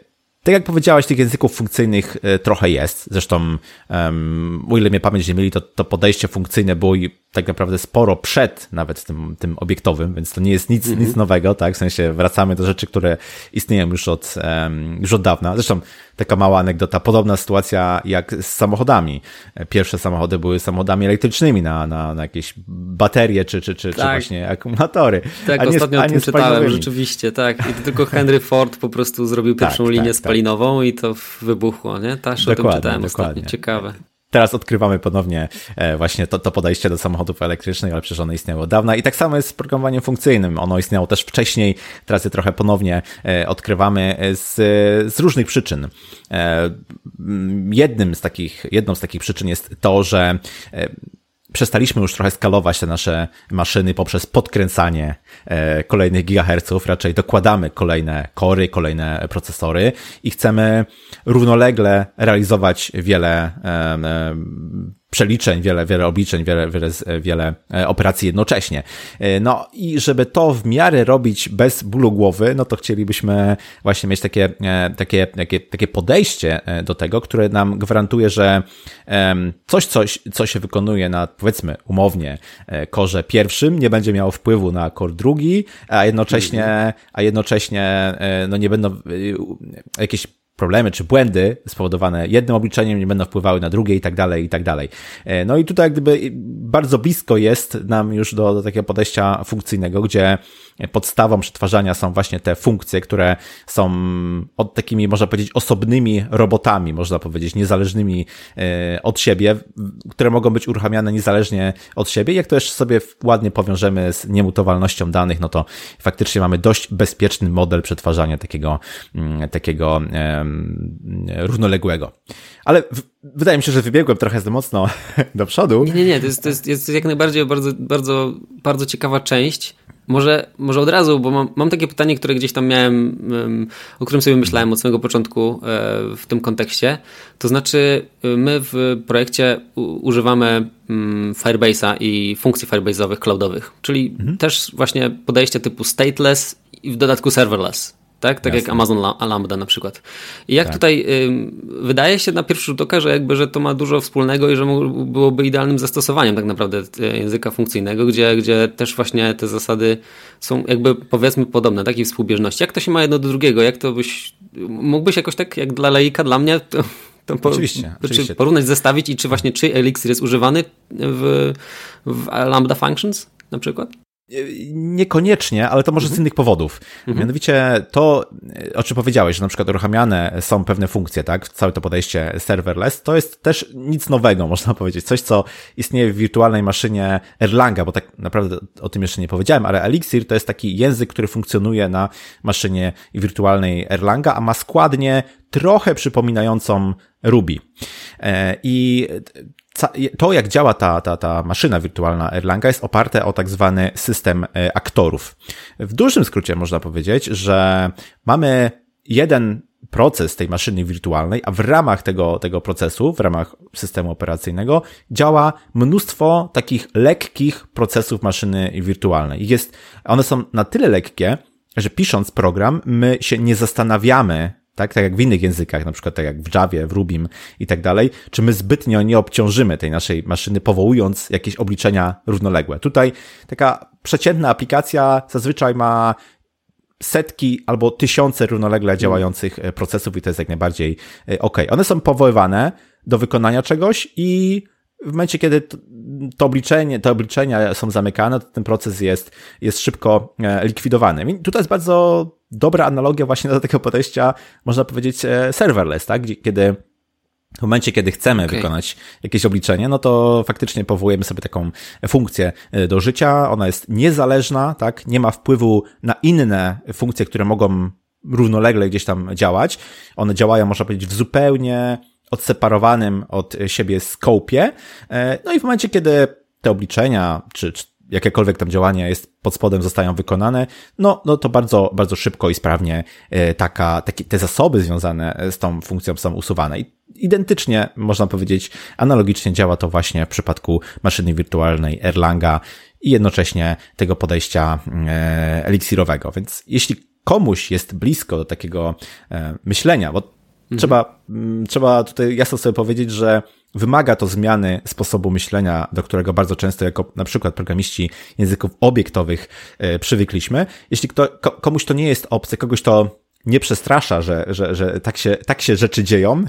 tak jak powiedziałeś, tych języków funkcyjnych trochę jest. Zresztą, um, o ile mnie pamięć nie mieli, to, to podejście funkcyjne było tak naprawdę sporo przed nawet tym, tym obiektowym, więc to nie jest nic, mm -hmm. nic nowego, tak? W sensie wracamy do rzeczy, które istnieją już od, um, już od dawna. Zresztą taka mała anegdota, podobna sytuacja jak z samochodami. Pierwsze samochody były samochodami elektrycznymi na, na, na jakieś baterie czy, czy, czy, tak. czy właśnie akumulatory. Tak, a ostatnio nie, o tym czytałem, rzeczywiście, tak. I to tylko Henry Ford po prostu zrobił tak, pierwszą tak, linię tak, spalinową i to wybuchło, nie? Też o tym czytałem dokładnie. ostatnio. Ciekawe teraz odkrywamy ponownie e, właśnie to, to podejście do samochodów elektrycznych, ale przecież ono istniało od dawna. I tak samo jest z programowaniem funkcyjnym. Ono istniało też wcześniej, teraz je trochę ponownie e, odkrywamy z, z różnych przyczyn. E, jednym z takich, jedną z takich przyczyn jest to, że przestaliśmy już trochę skalować te nasze maszyny poprzez podkręcanie e, kolejnych gigaherców, raczej dokładamy kolejne kory, kolejne procesory i chcemy równolegle realizować wiele przeliczeń, wiele, wiele obliczeń, wiele, wiele, wiele e, operacji jednocześnie. E, no i żeby to w miarę robić bez bólu głowy, no to chcielibyśmy właśnie mieć takie, e, takie, takie, takie podejście do tego, które nam gwarantuje, że coś, coś, co się wykonuje na, powiedzmy, umownie, korze pierwszym, nie będzie miało wpływu na kor drugi, a jednocześnie, a jednocześnie, no nie będą jakieś problemy czy błędy spowodowane jednym obliczeniem nie będą wpływały na drugie i tak dalej, i tak dalej. E, no i tutaj gdyby bardzo blisko jest nam już do, do takiego podejścia funkcyjnego, gdzie podstawą przetwarzania są właśnie te funkcje, które są od takimi, można powiedzieć, osobnymi robotami, można powiedzieć, niezależnymi e, od siebie, które mogą być uruchamiane niezależnie od siebie. Jak to jeszcze sobie ładnie powiążemy z niemutowalnością danych, no to faktycznie mamy dość bezpieczny model przetwarzania takiego, mm, takiego równoległego. Ale wydaje mi się, że wybiegłem trochę za mocno do przodu. Nie, nie, nie, to jest, to jest, jest jak najbardziej bardzo, bardzo, bardzo ciekawa część. Może, może od razu, bo mam, mam takie pytanie, które gdzieś tam miałem, o którym sobie myślałem od samego początku e, w tym kontekście. To znaczy, e, my w projekcie używamy mm, Firebase'a i funkcji Firebase'owych cloudowych, czyli mhm. też właśnie podejście typu stateless i w dodatku serverless tak? Tak Jasne. jak Amazon Lambda na przykład. I jak tak. tutaj y, wydaje się na pierwszy rzut oka, że jakby, że to ma dużo wspólnego i że byłoby idealnym zastosowaniem tak naprawdę y, języka funkcyjnego, gdzie, gdzie też właśnie te zasady są jakby powiedzmy podobne, takiej współbieżności. Jak to się ma jedno do drugiego? Jak to byś, mógłbyś jakoś tak jak dla laika, dla mnie, to, to po, oczywiście, czy oczywiście. porównać, zestawić i czy właśnie czy Elixir jest używany w, w Lambda Functions na przykład? Niekoniecznie, ale to może z mhm. innych powodów. Mhm. Mianowicie to, o czym powiedziałeś, że na przykład uruchamiane są pewne funkcje, tak? Całe to podejście serverless, to jest też nic nowego, można powiedzieć. Coś, co istnieje w wirtualnej maszynie Erlanga, bo tak naprawdę o tym jeszcze nie powiedziałem, ale Elixir to jest taki język, który funkcjonuje na maszynie wirtualnej Erlanga, a ma składnię trochę przypominającą Ruby. E, I to, jak działa ta, ta, ta maszyna wirtualna Erlanga, jest oparte o tak zwany system e, aktorów. W dużym skrócie można powiedzieć, że mamy jeden proces tej maszyny wirtualnej, a w ramach tego, tego procesu, w ramach systemu operacyjnego działa mnóstwo takich lekkich procesów maszyny wirtualnej. Jest, one są na tyle lekkie, że pisząc program, my się nie zastanawiamy tak, tak jak w innych językach, na przykład tak jak w Javie, w Rubim i tak dalej, czy my zbytnio nie obciążymy tej naszej maszyny, powołując jakieś obliczenia równoległe. Tutaj taka przeciętna aplikacja zazwyczaj ma setki albo tysiące równolegle działających procesów i to jest jak najbardziej ok. One są powoływane do wykonania czegoś i w momencie, kiedy to obliczenie, te obliczenia są zamykane, to ten proces jest, jest szybko e, likwidowany. I tutaj jest bardzo dobra analogia właśnie do takiego podejścia, można powiedzieć, e, serverless, tak? Kiedy w momencie, kiedy chcemy okay. wykonać jakieś obliczenie, no to faktycznie powołujemy sobie taką funkcję e, do życia. Ona jest niezależna, tak? Nie ma wpływu na inne funkcje, które mogą równolegle gdzieś tam działać. One działają, można powiedzieć, w zupełnie odseparowanym od siebie skopie. E, no i w momencie, kiedy te obliczenia, czy, czy jakiekolwiek tam działania jest pod spodem zostają wykonane, no, no to bardzo, bardzo szybko i sprawnie e, taka, takie, te zasoby związane z tą funkcją są usuwane. I identycznie, można powiedzieć, analogicznie działa to właśnie w przypadku maszyny wirtualnej Erlanga i jednocześnie tego podejścia e, eliksirowego. Więc jeśli komuś jest blisko do takiego myślenia, bo Mhm. Trzeba, mm, trzeba tutaj jasno sobie powiedzieć, że wymaga to zmiany sposobu myślenia, do którego bardzo często jako na przykład programiści języków obiektowych e, przywykliśmy. Jeśli kto, komuś to nie jest obce, kogoś to nie przestrasza, że, że, że tak, się, tak się rzeczy dzieją,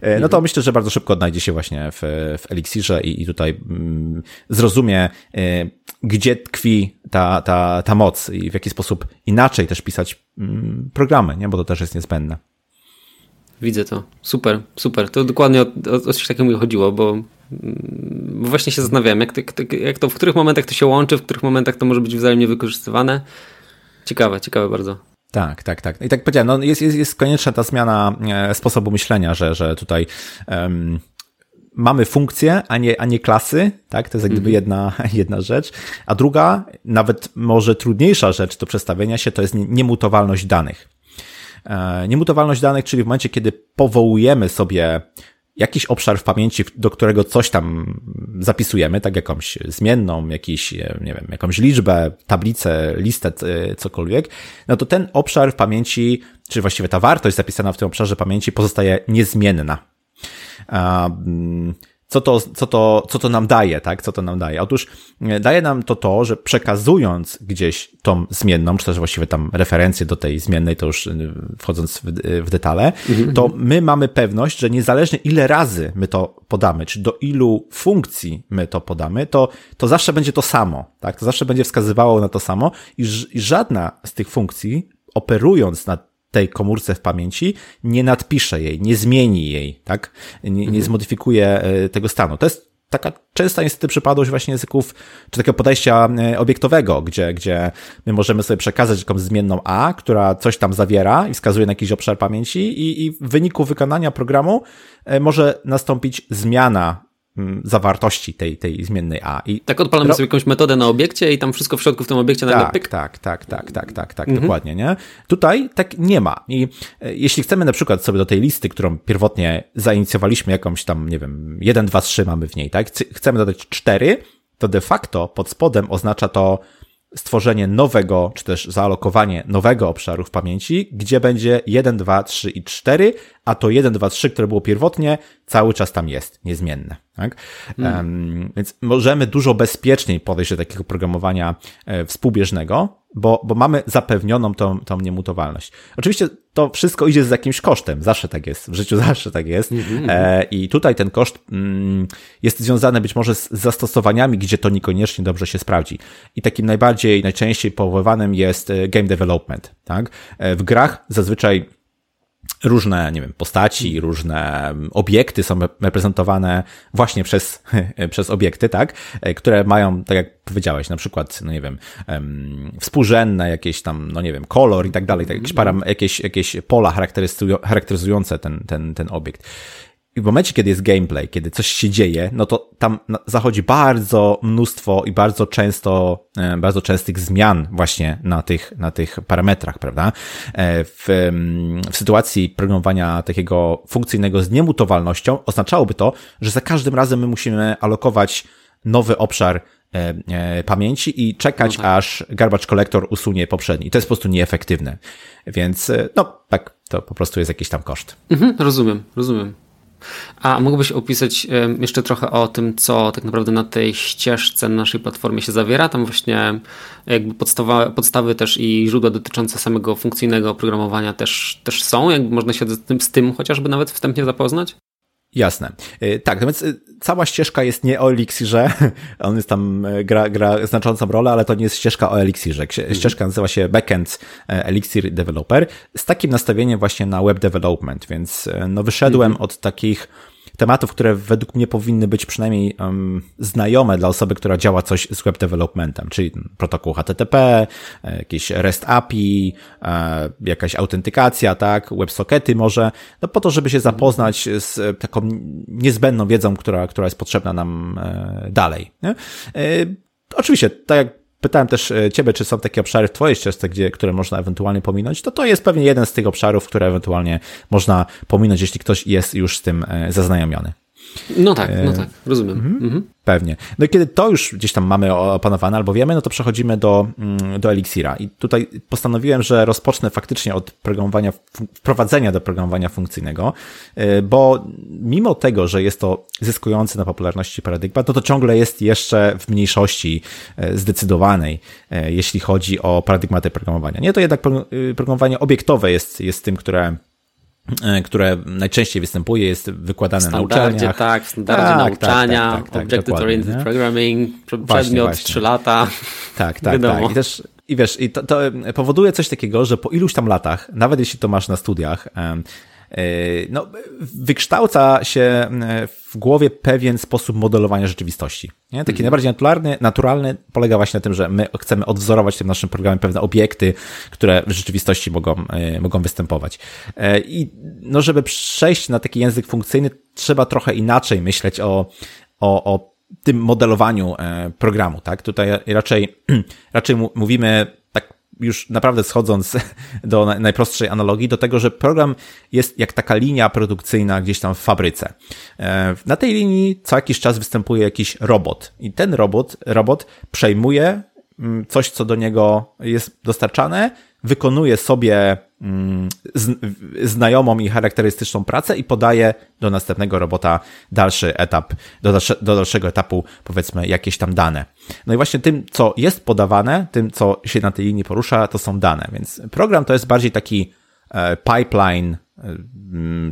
e, no to mhm. myślę, że bardzo szybko odnajdzie się właśnie w, w Elixirze i, i tutaj mm, zrozumie, e, gdzie tkwi ta, ta, ta moc i w jaki sposób inaczej też pisać mm, programy, nie? bo to też jest niezbędne. Widzę to. Super, super. To dokładnie o, o, o coś takiego mi chodziło, bo, bo właśnie się zastanawiałem, jak to, jak to, w których momentach to się łączy, w których momentach to może być wzajemnie wykorzystywane. Ciekawe, ciekawe bardzo. Tak, tak, tak. I tak powiedziałem, no jest, jest, jest konieczna ta zmiana e, sposobu myślenia, że, że tutaj um, mamy funkcje, a nie, a nie klasy, tak? To jest jak gdyby mhm. jedna, jedna rzecz. A druga, nawet może trudniejsza rzecz do przestawienia się, to jest niemutowalność danych. E, niemutowalność danych, czyli w momencie, kiedy powołujemy sobie jakiś obszar w pamięci, do którego coś tam zapisujemy, tak jakąś zmienną, jakiś, e, nie wiem, jakąś liczbę, tablicę, listę, e, cokolwiek, no to ten obszar w pamięci, czy właściwie ta wartość zapisana w tym obszarze pamięci pozostaje niezmienna. Co to, co to, co to nam daje, tak? Co to nam daje? Otóż e, daje nam to to, że przekazując gdzieś tą zmienną, czy też właściwie tam referencję do tej zmiennej, to już e, wchodząc w, w detale, mhm. to my mamy pewność, że niezależnie ile razy my to podamy, czy do ilu funkcji my to podamy, to, to zawsze będzie to samo, tak? To zawsze będzie wskazywało na to samo i, i żadna z tych funkcji operując nad tej komórce w pamięci, nie nadpisze jej, nie zmieni jej, tak? Nie, nie mhm. zmodyfikuje e, tego stanu. To jest taka częsta niestety przypadłość właśnie języków, czy takiego podejścia e, obiektowego, gdzie, gdzie my możemy sobie przekazać jakąś zmienną A, która coś tam zawiera i wskazuje na jakiś obszar pamięci i, i w wyniku wykonania programu e, może nastąpić zmiana zawartości tej, tej zmiennej A. I tak odpalamy ro... sobie jakąś metodę na obiekcie i tam wszystko w środku w tym obiekcie tak, nagle pyk. Tak, tak, tak, tak, tak, tak, mhm. dokładnie, nie? Tutaj tak nie ma. I e, jeśli chcemy na przykład sobie do tej listy, którą pierwotnie zainicjowaliśmy jakąś tam, nie wiem, 1, 2, 3 mamy w niej, tak? Chcemy dodać 4, to de facto pod spodem oznacza to stworzenie nowego, czy też zaalokowanie nowego obszaru w pamięci, gdzie będzie 1, 2, 3 i 4, a to 1, 2, 3, które było pierwotnie, cały czas tam jest, niezmienne. Tak? Hmm. Um, więc możemy dużo bezpieczniej podejść do takiego programowania e, współbieżnego, bo, bo mamy zapewnioną tą, tą niemutowalność. Oczywiście to wszystko idzie z jakimś kosztem, zawsze tak jest, w życiu zawsze tak jest. Mm-hmm. E, I tutaj ten koszt mm, jest związany być może z zastosowaniami, gdzie to niekoniecznie dobrze się sprawdzi. I takim najbardziej, najczęściej powoływanym jest e, game development. Tak? E, w grach zazwyczaj różne, nie wiem, postaci, różne mm, obiekty są reprezentowane właśnie przez, przez obiekty, tak, e, które mają, tak jak powiedziałeś, na przykład, no nie wiem, współrzędne jakieś tam, no nie wiem, kolor i tak dalej, tak, jakieś, param, jakieś, jakieś pola charakteryzujące ten, ten, ten obiekt. I w momencie, kiedy jest gameplay, kiedy coś się dzieje, no to tam zachodzi bardzo mnóstwo i bardzo często, e, bardzo częstych zmian właśnie na tych, na tych parametrach, prawda? E, w, w sytuacji programowania takiego funkcyjnego z niemutowalnością oznaczałoby to, że za każdym razem my musimy alokować nowy obszar e, pamięci i czekać, no tak. aż garbage collector usunie poprzedni. To jest po prostu nieefektywne. Więc, no, tak, to po prostu jest jakiś tam koszt. Mhm, rozumiem, rozumiem. A mógłbyś opisać jeszcze trochę o tym, co tak naprawdę na tej ścieżce na naszej platformie się zawiera? Tam właśnie jakby podstawa, podstawy też i źródła dotyczące samego funkcyjnego programowania też, też są. Jakby można się z tym, z tym chociażby nawet wstępnie zapoznać? Jasne. E, tak, natomiast e, cała ścieżka jest nie o Elixirze, on jest tam, e, gra, gra znaczącą rolę, ale to nie jest ścieżka o Elixirze. Mhm. Ścieżka nazywa się Backend Elixir Developer z takim nastawieniem właśnie na web development, więc no wyszedłem mhm. od takich tematów, które według mnie powinny być przynajmniej um, znajome dla osoby, która działa coś z web developmentem, czyli protokół HTTP, e, jakieś REST API, e, jakaś autentykacja, tak, WebSockety może, no po to, żeby się zapoznać z taką niezbędną wiedzą, która, która jest potrzebna nam e, dalej. Nie? Oczywiście, tak jak Pytałem też e, Ciebie, czy są takie obszary w Twojej ścieżce, gdzie, które można ewentualnie pominąć, to to jest pewnie jeden z tych obszarów, które ewentualnie można pominąć, jeśli ktoś jest już z tym e, zaznajomiony. No tak, no tak, rozumiem. Mhm. Mhm. Pewnie. No i kiedy to już gdzieś tam mamy opanowane albo wiemy, no to przechodzimy do, mm, do Elixira. I tutaj postanowiłem, że rozpocznę faktycznie od programowania, wprowadzenia do programowania funkcyjnego, y, bo mimo tego, że jest to zyskujący na popularności paradygmat, no to ciągle jest jeszcze w mniejszości y, zdecydowanej, y, jeśli chodzi o paradygmaty programowania. Nie, to jednak programowanie obiektowe jest, jest tym, które E, które najczęściej występuje, jest wykładane na uczelniach. Tak, w standardzie tak, nauczania, tak, tak, tak, Objective Oriented Programming, przedmiot właśnie, właśnie. 3 lata. Tak, tak, tak. I też i wiesz, i to, to powoduje coś takiego, że po iluś tam latach, nawet jeśli to masz na studiach, E, no, wykształca się e, w głowie pewien sposób modelowania rzeczywistości. Nie? Taki mhm. najbardziej naturalny, naturalny polega właśnie na tym, że my chcemy odwzorować tym naszym programem pewne obiekty, które w rzeczywistości mogą, e, mogą występować. I no, żeby przejść na taki język funkcyjny, trzeba trochę inaczej myśleć o, o, o tym modelowaniu programu, tak? Tutaj raczej, raczej mówimy już naprawdę schodząc do najprostszej analogii, do tego, że program jest jak taka linia produkcyjna gdzieś tam w fabryce. E, na tej linii co jakiś czas występuje jakiś robot i ten robot, robot przejmuje mm, coś, co do niego jest dostarczane, wykonuje sobie znajomą i charakterystyczną pracę i podaje do następnego robota dalszy etap, do, do dalszego etapu powiedzmy jakieś tam dane. No i właśnie tym, co jest podawane, tym, co się na tej linii porusza, to są dane. Więc program to jest bardziej taki e, pipeline, e,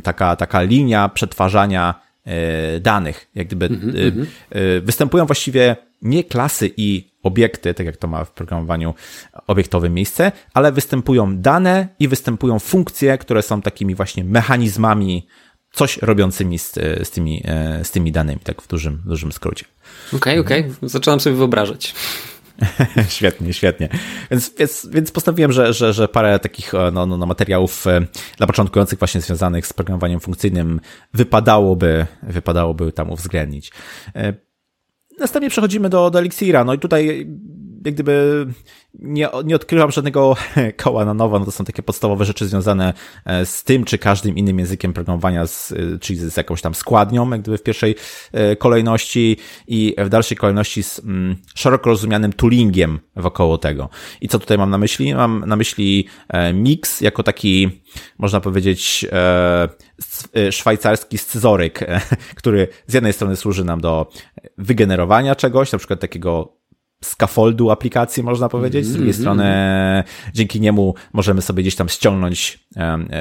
taka, taka linia przetwarzania danych. Jak gdyby mm -hmm. występują właściwie nie klasy i obiekty, tak jak to ma w programowaniu obiektowym miejsce, ale występują dane i występują funkcje, które są takimi właśnie mechanizmami, coś robiącymi z, z, tymi, z tymi danymi, tak w dużym, dużym skrócie. Okej, okay, okej, okay. zaczynam sobie wyobrażać. świetnie, świetnie. Więc, więc, więc postanowiłem, że, że, że parę takich no, no, no, materiałów e, dla początkujących właśnie związanych z programowaniem funkcyjnym wypadałoby, wypadałoby tam uwzględnić. E, następnie przechodzimy do, do Elixira. No i tutaj jak gdyby nie, nie odkrywam żadnego koła na nowo, no to są takie podstawowe rzeczy związane e, z tym, czy każdym innym językiem programowania, z, e, czyli z jakąś tam składnią, jak gdyby w pierwszej e, kolejności i w dalszej kolejności z mm, szeroko rozumianym toolingiem wokoło tego. I co tutaj mam na myśli? Mam na myśli mix jako taki, można powiedzieć, szwajcarski scyzoryk, który z jednej strony służy nam do wygenerowania czegoś, na przykład takiego scaffoldu aplikacji, można powiedzieć. Z drugiej mm -hmm. strony dzięki niemu możemy sobie gdzieś tam ściągnąć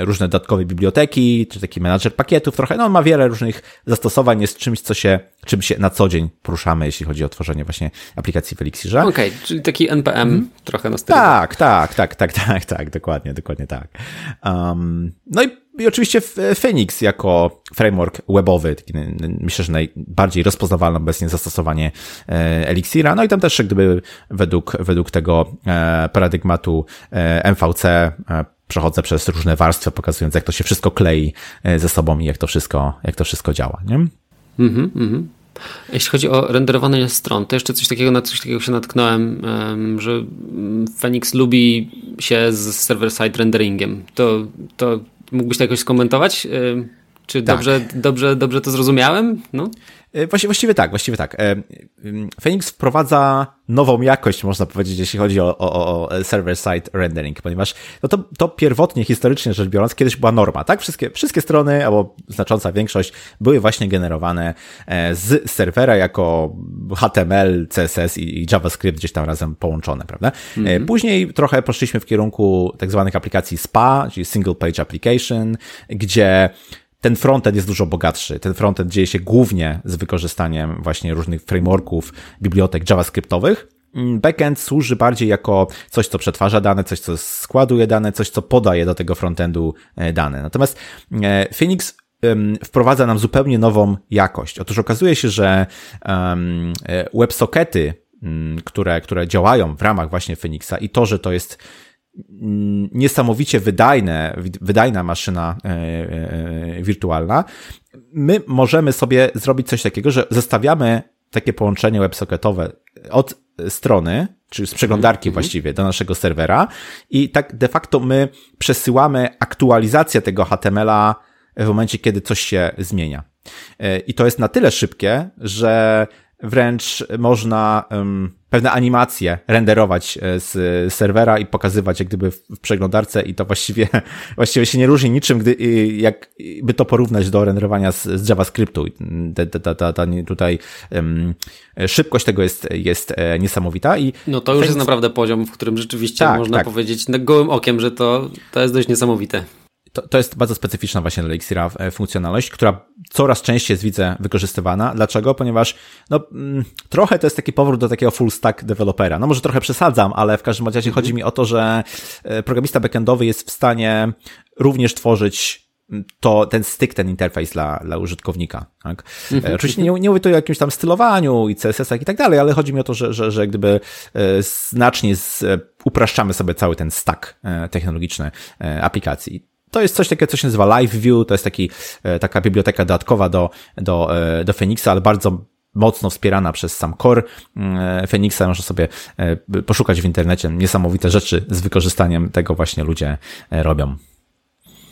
różne dodatkowe biblioteki, czy taki menadżer pakietów trochę. No on ma wiele różnych zastosowań, jest czymś, co się, czym się na co dzień poruszamy, jeśli chodzi o tworzenie właśnie aplikacji w Elixirze. Okej, okay, czyli taki NPM mm. trochę na stylu. Tak, tak, tak, tak, tak, tak, dokładnie, dokładnie tak. Um, no i i oczywiście Phoenix jako framework webowy, myślę, że najbardziej rozpoznawalne obecnie zastosowanie e, Elixira. No i tam też gdyby według, według tego e, paradygmatu e, MVC przechodzę przez różne warstwy, pokazując jak to się wszystko klei ze sobą i jak to wszystko, jak to wszystko działa. Nie? Mhm, mhm. Jeśli chodzi o renderowanie stron, to jeszcze coś takiego, na coś takiego się natknąłem, że Phoenix lubi się z server-side renderingiem. To, to mógłbyś to jakoś skomentować? Czy tak. dobrze, dobrze, dobrze to zrozumiałem? No. E, właściwie, właściwie tak, właściwie tak. E, Phoenix wprowadza nową jakość, można powiedzieć, jeśli chodzi o, o, o server-side rendering, ponieważ no to, to pierwotnie, historycznie rzecz biorąc, kiedyś była norma, tak? Wszystkie, wszystkie strony, albo znacząca większość, były właśnie generowane e, z serwera jako HTML, CSS i, JavaScript gdzieś tam razem połączone, prawda? -hmm. Później trochę poszliśmy w kierunku tak zwanych aplikacji SPA, czyli Single Page Application, gdzie ten frontend jest dużo bogatszy. Ten frontend dzieje się głównie z wykorzystaniem właśnie różnych frameworków, bibliotek javascriptowych. Mm, backend służy bardziej jako coś, co przetwarza dane, coś, co składuje dane, coś, co podaje do tego frontendu e, dane. Natomiast e, Phoenix wprowadza nam zupełnie nową jakość. Otóż okazuje się, że e, WebSockety, mm, które, które działają w ramach właśnie Phoenixa i to, że to jest niesamowicie wydajne, wydajna maszyna e, e, wirtualna, my możemy sobie zrobić coś takiego, że zestawiamy takie połączenie WebSocketowe od strony, czyli z przeglądarki -hmm. właściwie do naszego serwera i tak de facto my przesyłamy aktualizację tego HTML-a w momencie, kiedy coś się zmienia. E, I to jest na tyle szybkie, że wręcz można um, pewne animacje renderować e, z serwera i pokazywać jak gdyby w przeglądarce i to właściwie, właściwie się nie różni niczym, gdy, jakby to porównać do renderowania z, z JavaScriptu. Ta, ta, ta, ta, tutaj um, szybkość tego jest, jest e, niesamowita. I no to już jest naprawdę poziom, w którym rzeczywiście tak, można tak. powiedzieć gołym okiem, że to, to jest dość niesamowite to, to jest bardzo specyficzna właśnie dla Elixira e, funkcjonalność, która coraz częściej jest, widzę, wykorzystywana. Dlaczego? Ponieważ no, mm, trochę to jest taki powrót do takiego full stack dewelopera. No może trochę przesadzam, ale w każdym razie mhm. chodzi mi o to, że e, programista backendowy jest w stanie również tworzyć mm, to ten styk, ten interfejs dla, dla użytkownika. Tak? Mhm. Oczywiście nie, nie mówię tu o jakimś tam stylowaniu i CSS-ach i tak dalej, ale chodzi mi o to, że, że, że gdyby znacznie z, upraszczamy sobie cały ten stack technologiczny aplikacji to jest coś takiego, co się nazywa Live View, to jest taki, e, taka biblioteka dodatkowa do, do, e, do Phoenixa, ale bardzo mocno wspierana przez sam core mm, Phoenixa. Można sobie e, poszukać w internecie niesamowite rzeczy z wykorzystaniem tego właśnie ludzie robią.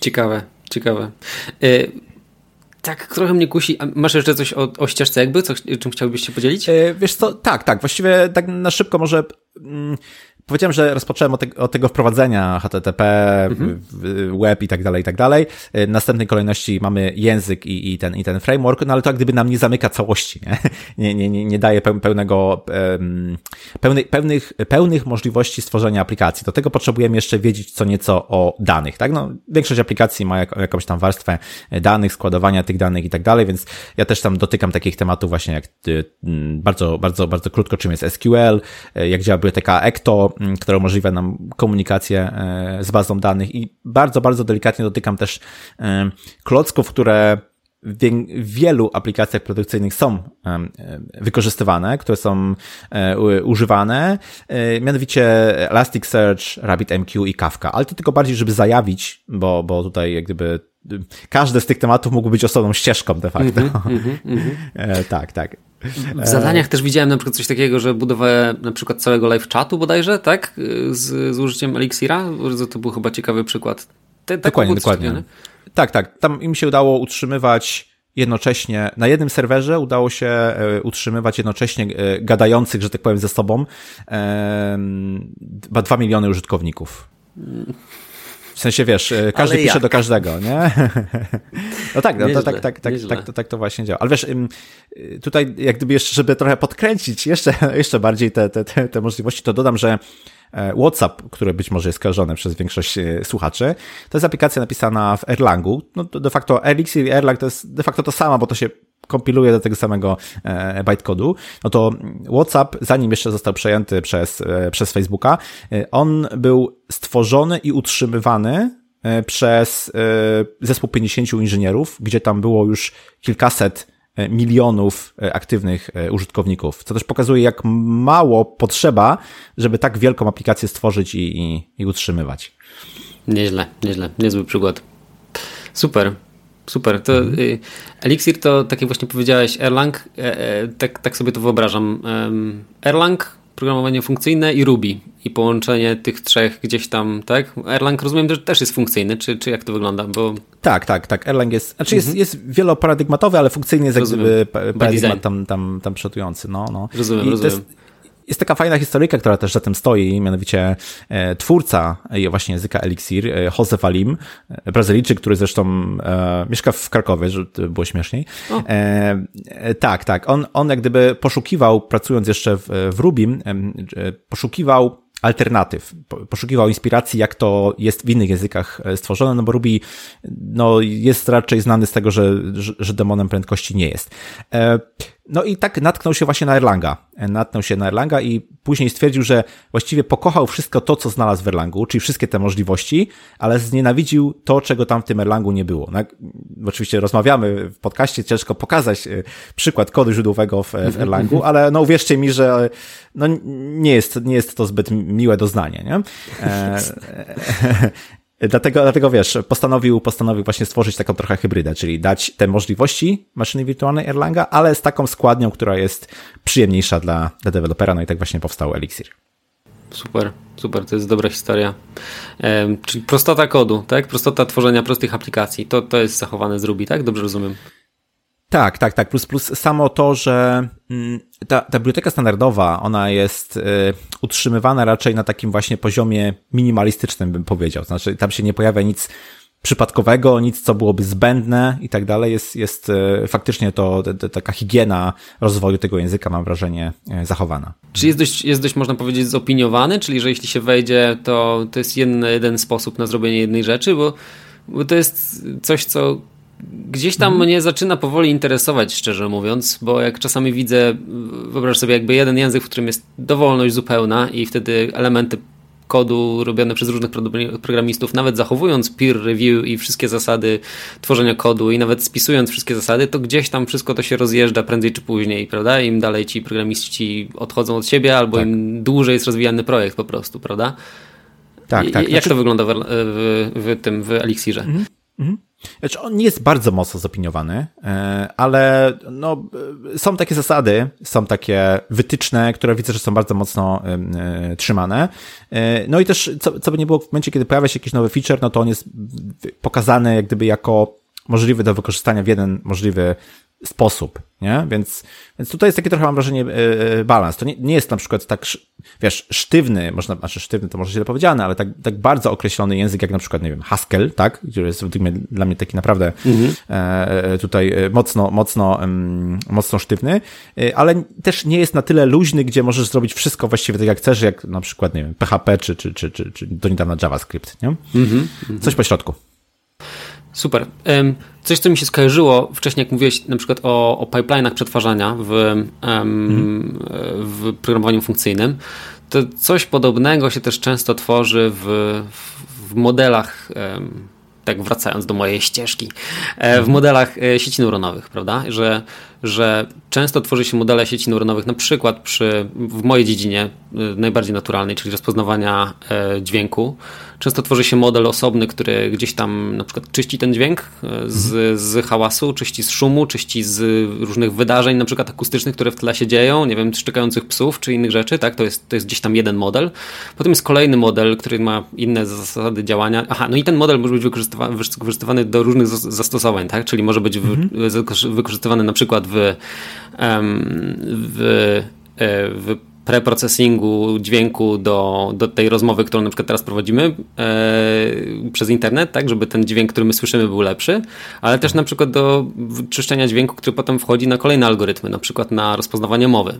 Ciekawe, ciekawe. Tak, trochę mnie kusi. A masz jeszcze coś o, o ścieżce jakby? Co, czym chciałbyś się podzielić? Wiesz co, tak, tak. Właściwie tak na szybko może mm, powiedziałem, że rozpocząłem od, te, od tego wprowadzenia HTTP, mhm. web i tak dalej, i tak dalej. W następnej kolejności mamy język i, i, ten, i ten framework, no ale to jak gdyby nam nie zamyka całości, nie, nie, nie, nie daje pełnego, pełnych, pełnych, pełnych możliwości stworzenia aplikacji. Do tego potrzebujemy jeszcze wiedzieć co nieco o danych, tak? No, większość aplikacji ma jak, jakąś tam warstwę danych, składowania tych danych i tak dalej, więc ja też tam dotykam takich tematów właśnie jak y, bardzo, bardzo, bardzo krótko, czym jest SQL, jak działa biblioteka Ecto, które umożliwia nam komunikację e, z bazą danych. I bardzo, bardzo delikatnie dotykam też e, klocków, które w wielu aplikacjach produkcyjnych są e, wykorzystywane, które są używane, mianowicie Elasticsearch, RabbitMQ i Kafka, ale to tylko bardziej, żeby zajawić, bo, bo tutaj jak gdyby każdy z tych tematów mógł być osobną ścieżką de facto. Mm -hmm, mm -hmm. tak, tak. W zadaniach też widziałem na przykład coś takiego, że budowę na przykład całego live chatu bodajże, tak? Z, z użyciem Elixira. To był chyba ciekawy przykład. Te, dokładnie, dokładnie. Tak, tak. Tam im się udało utrzymywać jednocześnie, na jednym serwerze udało się e, utrzymywać jednocześnie e, gadających, że tak powiem, ze sobą chyba dwa miliony użytkowników. W sensie, wiesz, e, każdy Ale pisze jak? do każdego, nie? No tak, no, to, tak, tak, tak, tak, to, tak to właśnie działa. Ale wiesz, tutaj jak gdyby jeszcze, żeby trochę podkręcić jeszcze, jeszcze bardziej te, te, te, te możliwości, to dodam, że WhatsApp, który być może jest kojarzony przez większość e, słuchaczy, to jest aplikacja napisana w Erlangu. No de facto Elixir i Erlang to jest de facto to samo, bo to się kompiluje do tego samego e, bytecodu, no to WhatsApp, zanim jeszcze został przejęty przez, e, przez Facebooka, e, on był stworzony i utrzymywany przez zespół 50 inżynierów, gdzie tam było już kilkaset milionów aktywnych użytkowników, co też pokazuje, jak mało potrzeba, żeby tak wielką aplikację stworzyć i, i, i utrzymywać. Nieźle, nieźle, niezły przykład. Super. Super. To mhm. Elixir to, tak jak właśnie powiedziałeś, Erlang, e, e, tak, tak sobie to wyobrażam. Erlang programowanie funkcyjne i Ruby i połączenie tych trzech gdzieś tam, tak? Erlang rozumiem, że też jest funkcyjny, czy, czy jak to wygląda? Bo... Tak, tak, tak. Erlang jest, znaczy mhm. jest, jest wieloparadygmatowy, ale funkcyjny jest rozumiem. jak gdyby paradygmat tam, tam, tam przodujący. No, no. Rozumiem, I rozumiem. Jest, taka fajna historyjka, która też za tym stoi, mianowicie e, twórca e, właśnie języka Elixir, e, Jose Valim, e, Brazylijczyk, który zresztą mieszka w Krakowie, żeby było śmieszniej. Tak, tak. On, on jak gdyby poszukiwał, pracując jeszcze w, w Rubim, poszukiwał alternatyw. Poszukiwał inspiracji, jak to jest w innych językach stworzone, no bo Ruby no, jest raczej znany z tego, że, że demonem prędkości nie jest. No i tak natknął się właśnie na Erlanga. Natknął się na Erlanga i później stwierdził, że właściwie pokochał wszystko to, co znalazł w Erlangu, czyli wszystkie te możliwości, ale znienawidził to, czego tam w tym Erlangu nie było. No, oczywiście rozmawiamy w podcaście, ciężko pokazać e, przykład kodu źródłowego w, w Erlangu, ale no uwierzcie mi, że no, nie, jest, nie jest to zbyt miłe doznanie. Nie? E, Dlatego, dlatego wiesz, postanowił, postanowił właśnie stworzyć taką trochę hybrydę, czyli dać te możliwości maszyny wirtualnej Erlanga, ale z taką składnią, która jest przyjemniejsza dla, dla dewelopera, no i tak właśnie powstał Elixir. Super, super, to jest dobra historia. Ehm, czyli prostota kodu, tak? Prostota tworzenia prostych aplikacji, to, to jest zachowane z Ruby, tak? Dobrze rozumiem. Tak, tak, tak. Plus, plus samo to, że mm, ta, ta biblioteka standardowa, ona jest y, utrzymywana raczej na takim właśnie poziomie minimalistycznym, bym powiedział. Znaczy, tam się nie pojawia nic przypadkowego, nic, co byłoby zbędne i tak dalej. Jest, jest y, faktycznie to, to, taka higiena rozwoju tego języka, mam wrażenie, y, zachowana. Czy jest dość, jest dość, można powiedzieć, zopiniowany? Czyli, że jeśli się wejdzie, to, to jest jeden, jeden sposób na zrobienie jednej rzeczy, bo, bo to jest coś, co gdzieś tam mhm. mnie zaczyna powoli interesować, szczerze mówiąc, bo jak czasami widzę, wyobraź sobie jakby jeden język, w którym jest dowolność zupełna i wtedy elementy kodu robione przez różnych programistów, nawet zachowując peer review i wszystkie zasady tworzenia kodu i nawet spisując wszystkie zasady, to gdzieś tam wszystko to się rozjeżdża prędzej czy później, prawda? Im dalej ci programiści odchodzą od siebie, albo tak. im dłużej jest rozwijany projekt po prostu, prawda? Tak, tak. Jak znaczy... to wygląda w, w, w, tym, w Elixirze? Mhm. Mhm. Znaczy on nie jest bardzo mocno zopiniowany, e, ale no, e, są takie zasady, są takie wytyczne, które widzę, że są bardzo mocno e, trzymane. No i też, co, co by nie było, w momencie, kiedy pojawia się jakiś nowy feature, no to on jest pokazany jak gdyby jako możliwy do wykorzystania w jeden możliwy sposób, nie? Więc, więc tutaj jest taki trochę, mam wrażenie, yy, balans. To nie, nie jest na przykład tak, wiesz, sztywny, można, znaczy sztywny to może źle powiedziane, ale tak, tak bardzo określony język, jak na przykład, nie wiem, Haskell, tak? Który jest dla mnie taki naprawdę mhm. e, tutaj mocno, mocno, um, mocno sztywny, ale też nie jest na tyle luźny, gdzie możesz zrobić wszystko właściwie tak jak chcesz, jak na przykład, nie wiem, PHP czy, czy, czy, czy, czy do niedawna JavaScript, nie? Mhm. Coś po środku. Super. Coś, co mi się skojarzyło wcześniej, jak mówiłeś na przykład o, o pipeline'ach przetwarzania w, mhm. w programowaniu funkcyjnym, to coś podobnego się też często tworzy w, w modelach tak wracając do mojej ścieżki, e, w mhm. modelach e, sieci neuronowych, prawda? Że, że często tworzy się modele sieci neuronowych, na przykład przy, w mojej dziedzinie e, najbardziej naturalnej, czyli rozpoznawania dźwięku, Często tworzy się model osobny, który gdzieś tam na przykład czyści ten dźwięk e, z, z hałasu, czyści z szumu, czyści z różnych wydarzeń, na przykład akustycznych, które w tle się dzieją, nie wiem, szczekających psów czy innych rzeczy, tak? To jest, to jest gdzieś tam jeden model. Potem jest kolejny model, który ma inne zasady działania. Aha, no i ten model może być wykorzystywany, wykorzystywany do różnych zastosowań, tak? Czyli może być mhm. wykorzystywany na przykład w, w, e, w preprocesingu dźwięku do, do tej rozmowy, którą na przykład teraz prowadzimy e, przez internet, tak, żeby ten dźwięk, który my słyszymy był lepszy, ale też na przykład do czyszczenia dźwięku, który potem wchodzi na kolejne algorytmy, na przykład na rozpoznawanie mowy.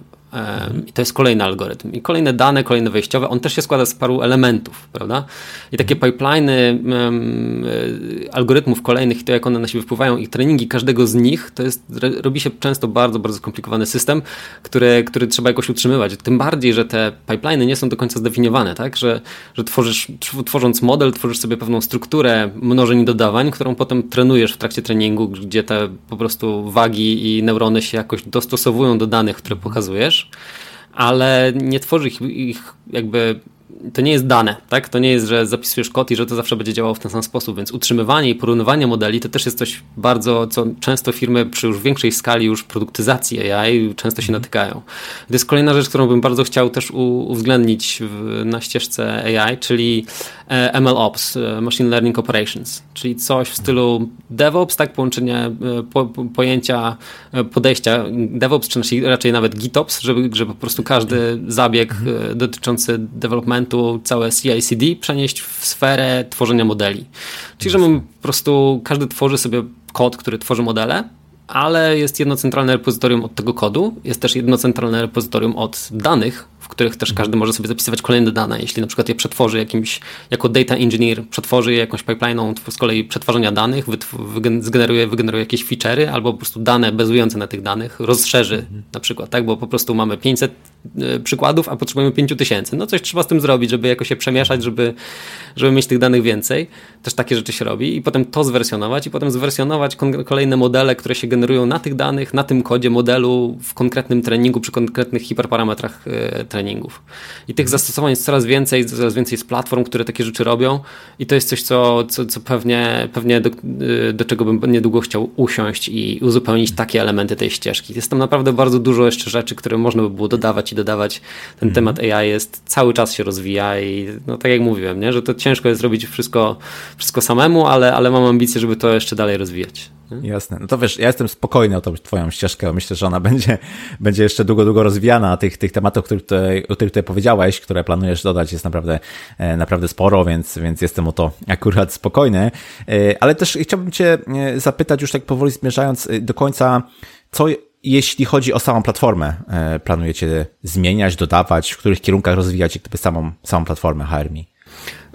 I to jest kolejny algorytm. I kolejne dane, kolejne wejściowe, on też się składa z paru elementów, prawda? I takie pipeliny um, algorytmów kolejnych i to, jak one na siebie wpływają i treningi każdego z nich, to jest, robi się często bardzo, bardzo skomplikowany system, który, który trzeba jakoś utrzymywać. Tym bardziej, że te pipeliny nie są do końca zdefiniowane, tak? Że, że tworzysz, tworząc model, tworzysz sobie pewną strukturę mnożeń i dodawań, którą potem trenujesz w trakcie treningu, gdzie te po prostu wagi i neurony się jakoś dostosowują do danych, które pokazujesz ale nie tworzy ich, ich jakby to nie jest dane, tak? To nie jest, że zapisujesz kod i że to zawsze będzie działało w ten sam sposób, więc utrzymywanie i porównywanie modeli to też jest coś bardzo, co często firmy przy już większej skali już produktyzacji AI często się natykają. To jest kolejna rzecz, którą bym bardzo chciał też uwzględnić w, na ścieżce AI, czyli e, MLOps, e, Machine Learning Operations, czyli coś w stylu DevOps, tak? Połączenie e, po, pojęcia, podejścia DevOps, czy raczej nawet GitOps, żeby, żeby po prostu każdy zabieg dotyczący developmentu, całe CI/CD przenieść w sferę tworzenia modeli. Czyli, że po prostu każdy tworzy sobie kod, który tworzy modele, ale jest jedno centralne repozytorium od tego kodu, jest też jedno centralne repozytorium od danych, w których też każdy może sobie zapisywać kolejne dane. Jeśli na przykład je przetworzy jakimś, jako data engineer, przetworzy je jakąś pipeline'ą z kolei przetwarzania danych, zgeneruje, wygeneruje jakieś feature'y albo po prostu dane bazujące na tych danych rozszerzy mhm. na przykład, tak, bo po prostu mamy 500 y, przykładów, a potrzebujemy 5000. No coś trzeba z tym zrobić, żeby jakoś się przemieszać, żeby, żeby mieć tych danych więcej. Też takie rzeczy się robi i potem to zwersjonować i potem zwersjonować kolejne modele, które się generują na tych danych, na tym kodzie modelu w konkretnym treningu, przy konkretnych hiperparametrach treningu treningów. I tych zastosowań jest coraz więcej, coraz więcej z platform, które takie rzeczy robią i to jest coś, co, co, co pewnie, pewnie do, do czego bym niedługo chciał usiąść i uzupełnić takie elementy tej ścieżki. Jest tam naprawdę bardzo dużo jeszcze rzeczy, które można by było dodawać i dodawać. Ten mm. temat AI jest, cały czas się rozwija i no tak jak mówiłem, nie? że to ciężko jest zrobić wszystko, wszystko samemu, ale, ale mam ambicje, żeby to jeszcze dalej rozwijać. Jasne. No to wiesz, ja jestem spokojny o tą twoją ścieżkę. Myślę, że ona będzie, będzie jeszcze długo, długo rozwijana. Tych, tych tematów, o których, tutaj, o których tutaj powiedziałeś, które planujesz dodać, jest naprawdę, e, naprawdę sporo, więc, więc jestem o to akurat spokojny. E, ale też chciałbym cię e, zapytać, już tak powoli zmierzając do końca, co jeśli chodzi o samą platformę, planujecie zmieniać, dodawać, w których kierunkach rozwijać jakby samą, samą platformę HRMI?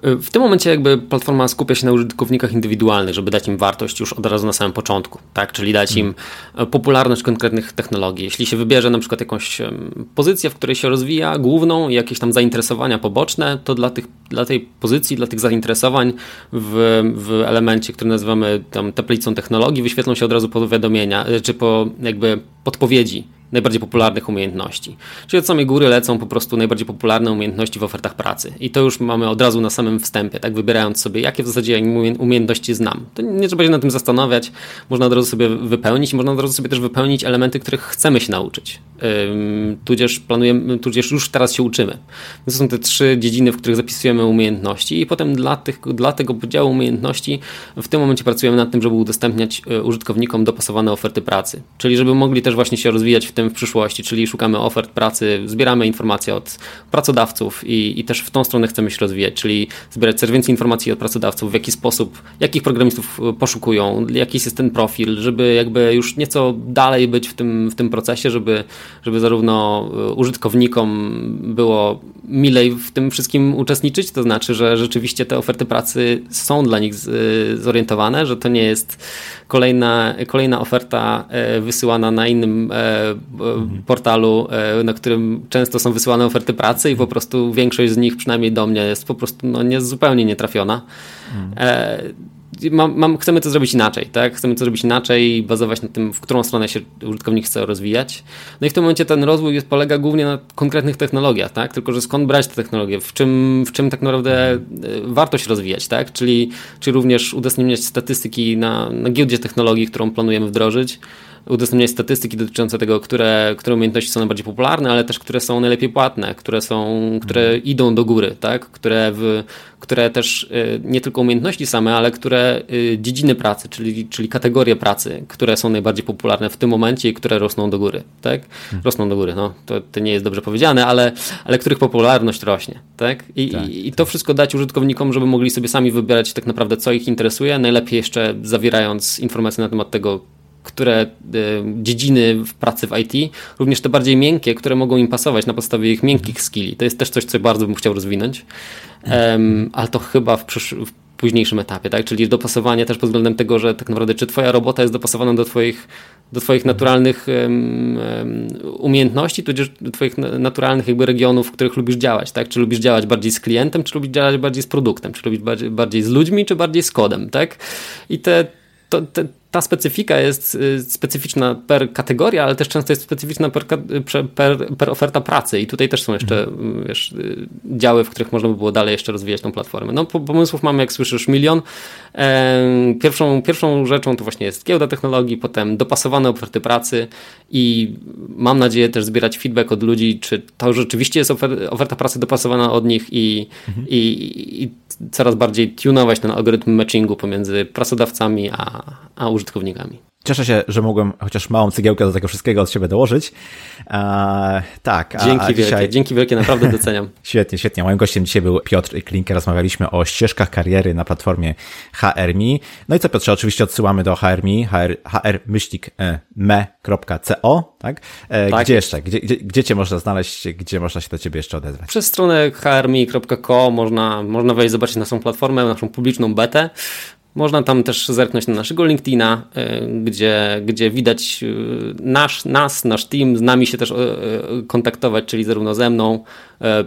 W tym momencie jakby platforma skupia się na użytkownikach indywidualnych, żeby dać im wartość już od razu na samym początku, tak? Czyli dać im hmm. popularność konkretnych technologii. Jeśli się wybierze na przykład jakąś pozycję, w której się rozwija, główną i jakieś tam zainteresowania poboczne, to dla, tych, dla tej pozycji, dla tych zainteresowań w, w elemencie, który nazywamy tam tablicą technologii, wyświetlą się od razu powiadomienia, e, czy po jakby podpowiedzi najbardziej popularnych umiejętności. Czyli od samej góry lecą po prostu najbardziej popularne umiejętności w ofertach pracy. I to już mamy od razu na samym wstępie, tak wybierając sobie, jakie w zasadzie umiejętności znam. To nie trzeba się nad tym zastanawiać, można od razu sobie wypełnić można od razu sobie też wypełnić elementy, których chcemy się nauczyć. tudzież planujemy, tudzież już teraz się uczymy. To są te trzy dziedziny, w których zapisujemy umiejętności i potem dla, tych, dla tego podziału umiejętności w tym momencie pracujemy nad tym, żeby udostępniać e, użytkownikom dopasowane oferty pracy. Czyli żeby mogli też właśnie się rozwijać w tym tym w przyszłości, czyli szukamy ofert pracy, zbieramy informacje od pracodawców i, i też w tą stronę chcemy się rozwijać, czyli zbierać coraz więcej informacji od pracodawców, w jaki sposób, jakich programistów poszukują, jaki jest ten profil, żeby jakby już nieco dalej być w tym, w tym procesie, żeby, żeby zarówno e, użytkownikom było milej w tym wszystkim uczestniczyć, to znaczy, że rzeczywiście te oferty pracy są dla nich zorientowane, że to nie jest kolejna, kolejna oferta e, wysyłana na innym e. portalu, e, na którym często są wysyłane oferty pracy i po prostu większość z nich, przynajmniej do mnie, jest po prostu no, nie, zupełnie nietrafiona. Mhm mam, mam, chcemy to zrobić inaczej, tak? Chcemy to zrobić inaczej i bazować na tym, w którą stronę się użytkownik chce rozwijać. No i w tym momencie ten rozwój jest, polega głównie na konkretnych technologiach, tak? Tylko, że skąd brać te technologie? W czym, w czym tak naprawdę e, warto się rozwijać, tak? Czyli, czy również udostępniać statystyki na, na giełdzie technologii, którą planujemy wdrożyć, udostępniać statystyki dotyczące tego, które, które umiejętności są najbardziej popularne, ale też które są najlepiej płatne, które są, które mhm. idą do góry, tak? które, w, które też y, nie tylko umiejętności same, ale które y, dziedziny pracy, czyli, czyli kategorie pracy, które są najbardziej popularne w tym momencie i które rosną do góry, tak? Mhm. Rosną do góry, no to, to nie jest dobrze powiedziane, ale, ale których popularność rośnie, tak? I, tak, i, i to wszystko dać użytkownikom, żeby mogli sobie sami wybierać tak naprawdę, co ich interesuje, najlepiej jeszcze zawierając informacje na temat tego, które e, dziedziny w pracy w IT, również te bardziej miękkie, które mogą im pasować na podstawie ich miękkich skilli. To jest też coś, co bardzo bym chciał rozwinąć, um, ale to chyba w, w późniejszym etapie, tak? Czyli dopasowanie też pod względem tego, że tak naprawdę czy twoja robota jest dopasowana do twoich, do twoich naturalnych um, umiejętności, tudzież do twoich naturalnych jakby regionów, w których lubisz działać, tak? Czy lubisz działać bardziej z klientem, czy lubisz działać bardziej z produktem, czy lubisz bardziej, bardziej z ludźmi, czy bardziej z kodem, tak? I te to, te, ta specyfika jest y, specyficzna per kategoria, ale też często jest specyficzna per, per, per oferta pracy i tutaj też są jeszcze mhm. wiesz, y, działy, w których można by było dalej jeszcze rozwijać tą platformę. No pomysłów mamy, jak słyszysz, milion. Pierwszą, pierwszą rzeczą to właśnie jest giełda technologii, potem dopasowane oferty pracy i mam nadzieję też zbierać feedback od ludzi, czy to rzeczywiście jest oferta pracy dopasowana od nich i, mhm. i, i coraz bardziej tunować ten algorytm matchingu pomiędzy pracodawcami a, a użytkownikami. Cieszę się, że mogłem chociaż małą cegiełkę do tego wszystkiego od siebie dołożyć. Eee, tak. A, dzięki a dzisiaj... wielkie, dzięki wielkie, naprawdę doceniam. świetnie, świetnie. Moim gościem dzisiaj był Piotr Klinker. Rozmawialiśmy o ścieżkach kariery na platformie HRMI. No i co Piotrze, oczywiście odsyłamy do HRMI, hr, tak? E, tak? Gdzie jeszcze? Gdzie, gdzie, gdzie Cię można znaleźć? Gdzie można się do Ciebie jeszcze odezwać? Przez stronę hrmi.co można, można wejść, zobaczyć naszą platformę, naszą publiczną betę. Można tam też zerknąć na naszego LinkedIna, e, gdzie, gdzie widać e, nasz, nas, nasz team, z nami się też e, kontaktować, czyli zarówno ze mną,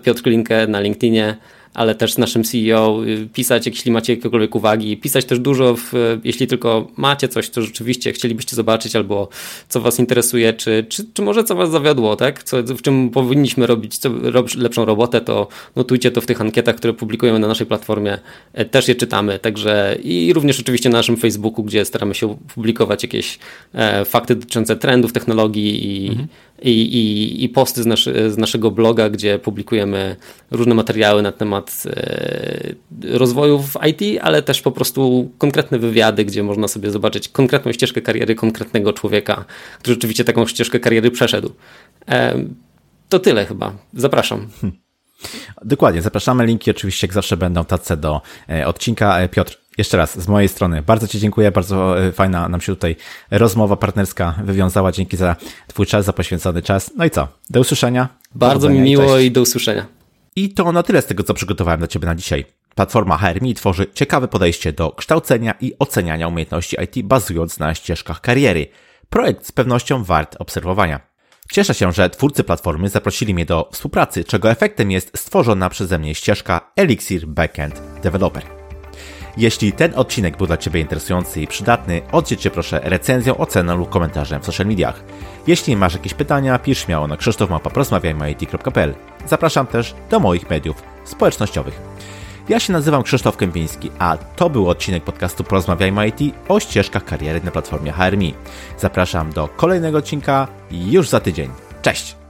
Piotr Klinkę na LinkedInie, ale też z naszym CEO, y, pisać, jeśli macie jakiekolwiek uwagi, pisać też dużo, w, jeśli tylko macie coś, co rzeczywiście chcielibyście zobaczyć, albo co Was interesuje, czy, czy, czy może co Was zawiodło, tak? Co, w czym powinniśmy robić co, lepszą robotę, to notujcie to w tych ankietach, które publikujemy na naszej platformie, e, też je czytamy, także i również oczywiście na naszym Facebooku, gdzie staramy się publikować jakieś e, fakty dotyczące trendów, technologii i, mhm i, i, i posty z, naszy, z naszego bloga, gdzie publikujemy różne materiały na temat e, rozwoju w IT, ale też po prostu konkretne wywiady, gdzie można sobie zobaczyć konkretną ścieżkę kariery konkretnego człowieka, który rzeczywiście taką ścieżkę kariery przeszedł. E, to tyle chyba. Zapraszam. Hmm. Dokładnie, zapraszamy. Linki oczywiście jak zawsze będą tace do e, odcinka. Piotr, jeszcze raz z mojej strony bardzo Ci dziękuję, bardzo e, fajna nam się tutaj rozmowa partnerska wywiązała. Dzięki za Twój czas, za poświęcony czas. No i co? Do usłyszenia. Bardzo mi miło i, i do usłyszenia. I to na tyle z tego, co przygotowałem dla Ciebie na dzisiaj. Platforma HRMI tworzy ciekawe podejście do kształcenia i oceniania umiejętności IT bazując na ścieżkach kariery. Projekt z pewnością wart obserwowania. Cieszę się, że twórcy platformy zaprosili mnie do współpracy, czego efektem jest stworzona przeze mnie ścieżka Elixir Backend Developer. Jeśli ten odcinek był dla Ciebie interesujący i przydatny, oddziel Cię proszę recenzją, oceną lub komentarzem w social mediach. Jeśli masz jakieś pytania, pisz śmiało na krzysztofmapa.porozmawiajmy.it.pl Zapraszam też do moich mediów społecznościowych. Ja się nazywam Krzysztof Kępiński, a to był odcinek podcastu Porozmawiajmy IT o ścieżkach kariery na platformie HRMI. Zapraszam do kolejnego odcinka już za tydzień. Cześć!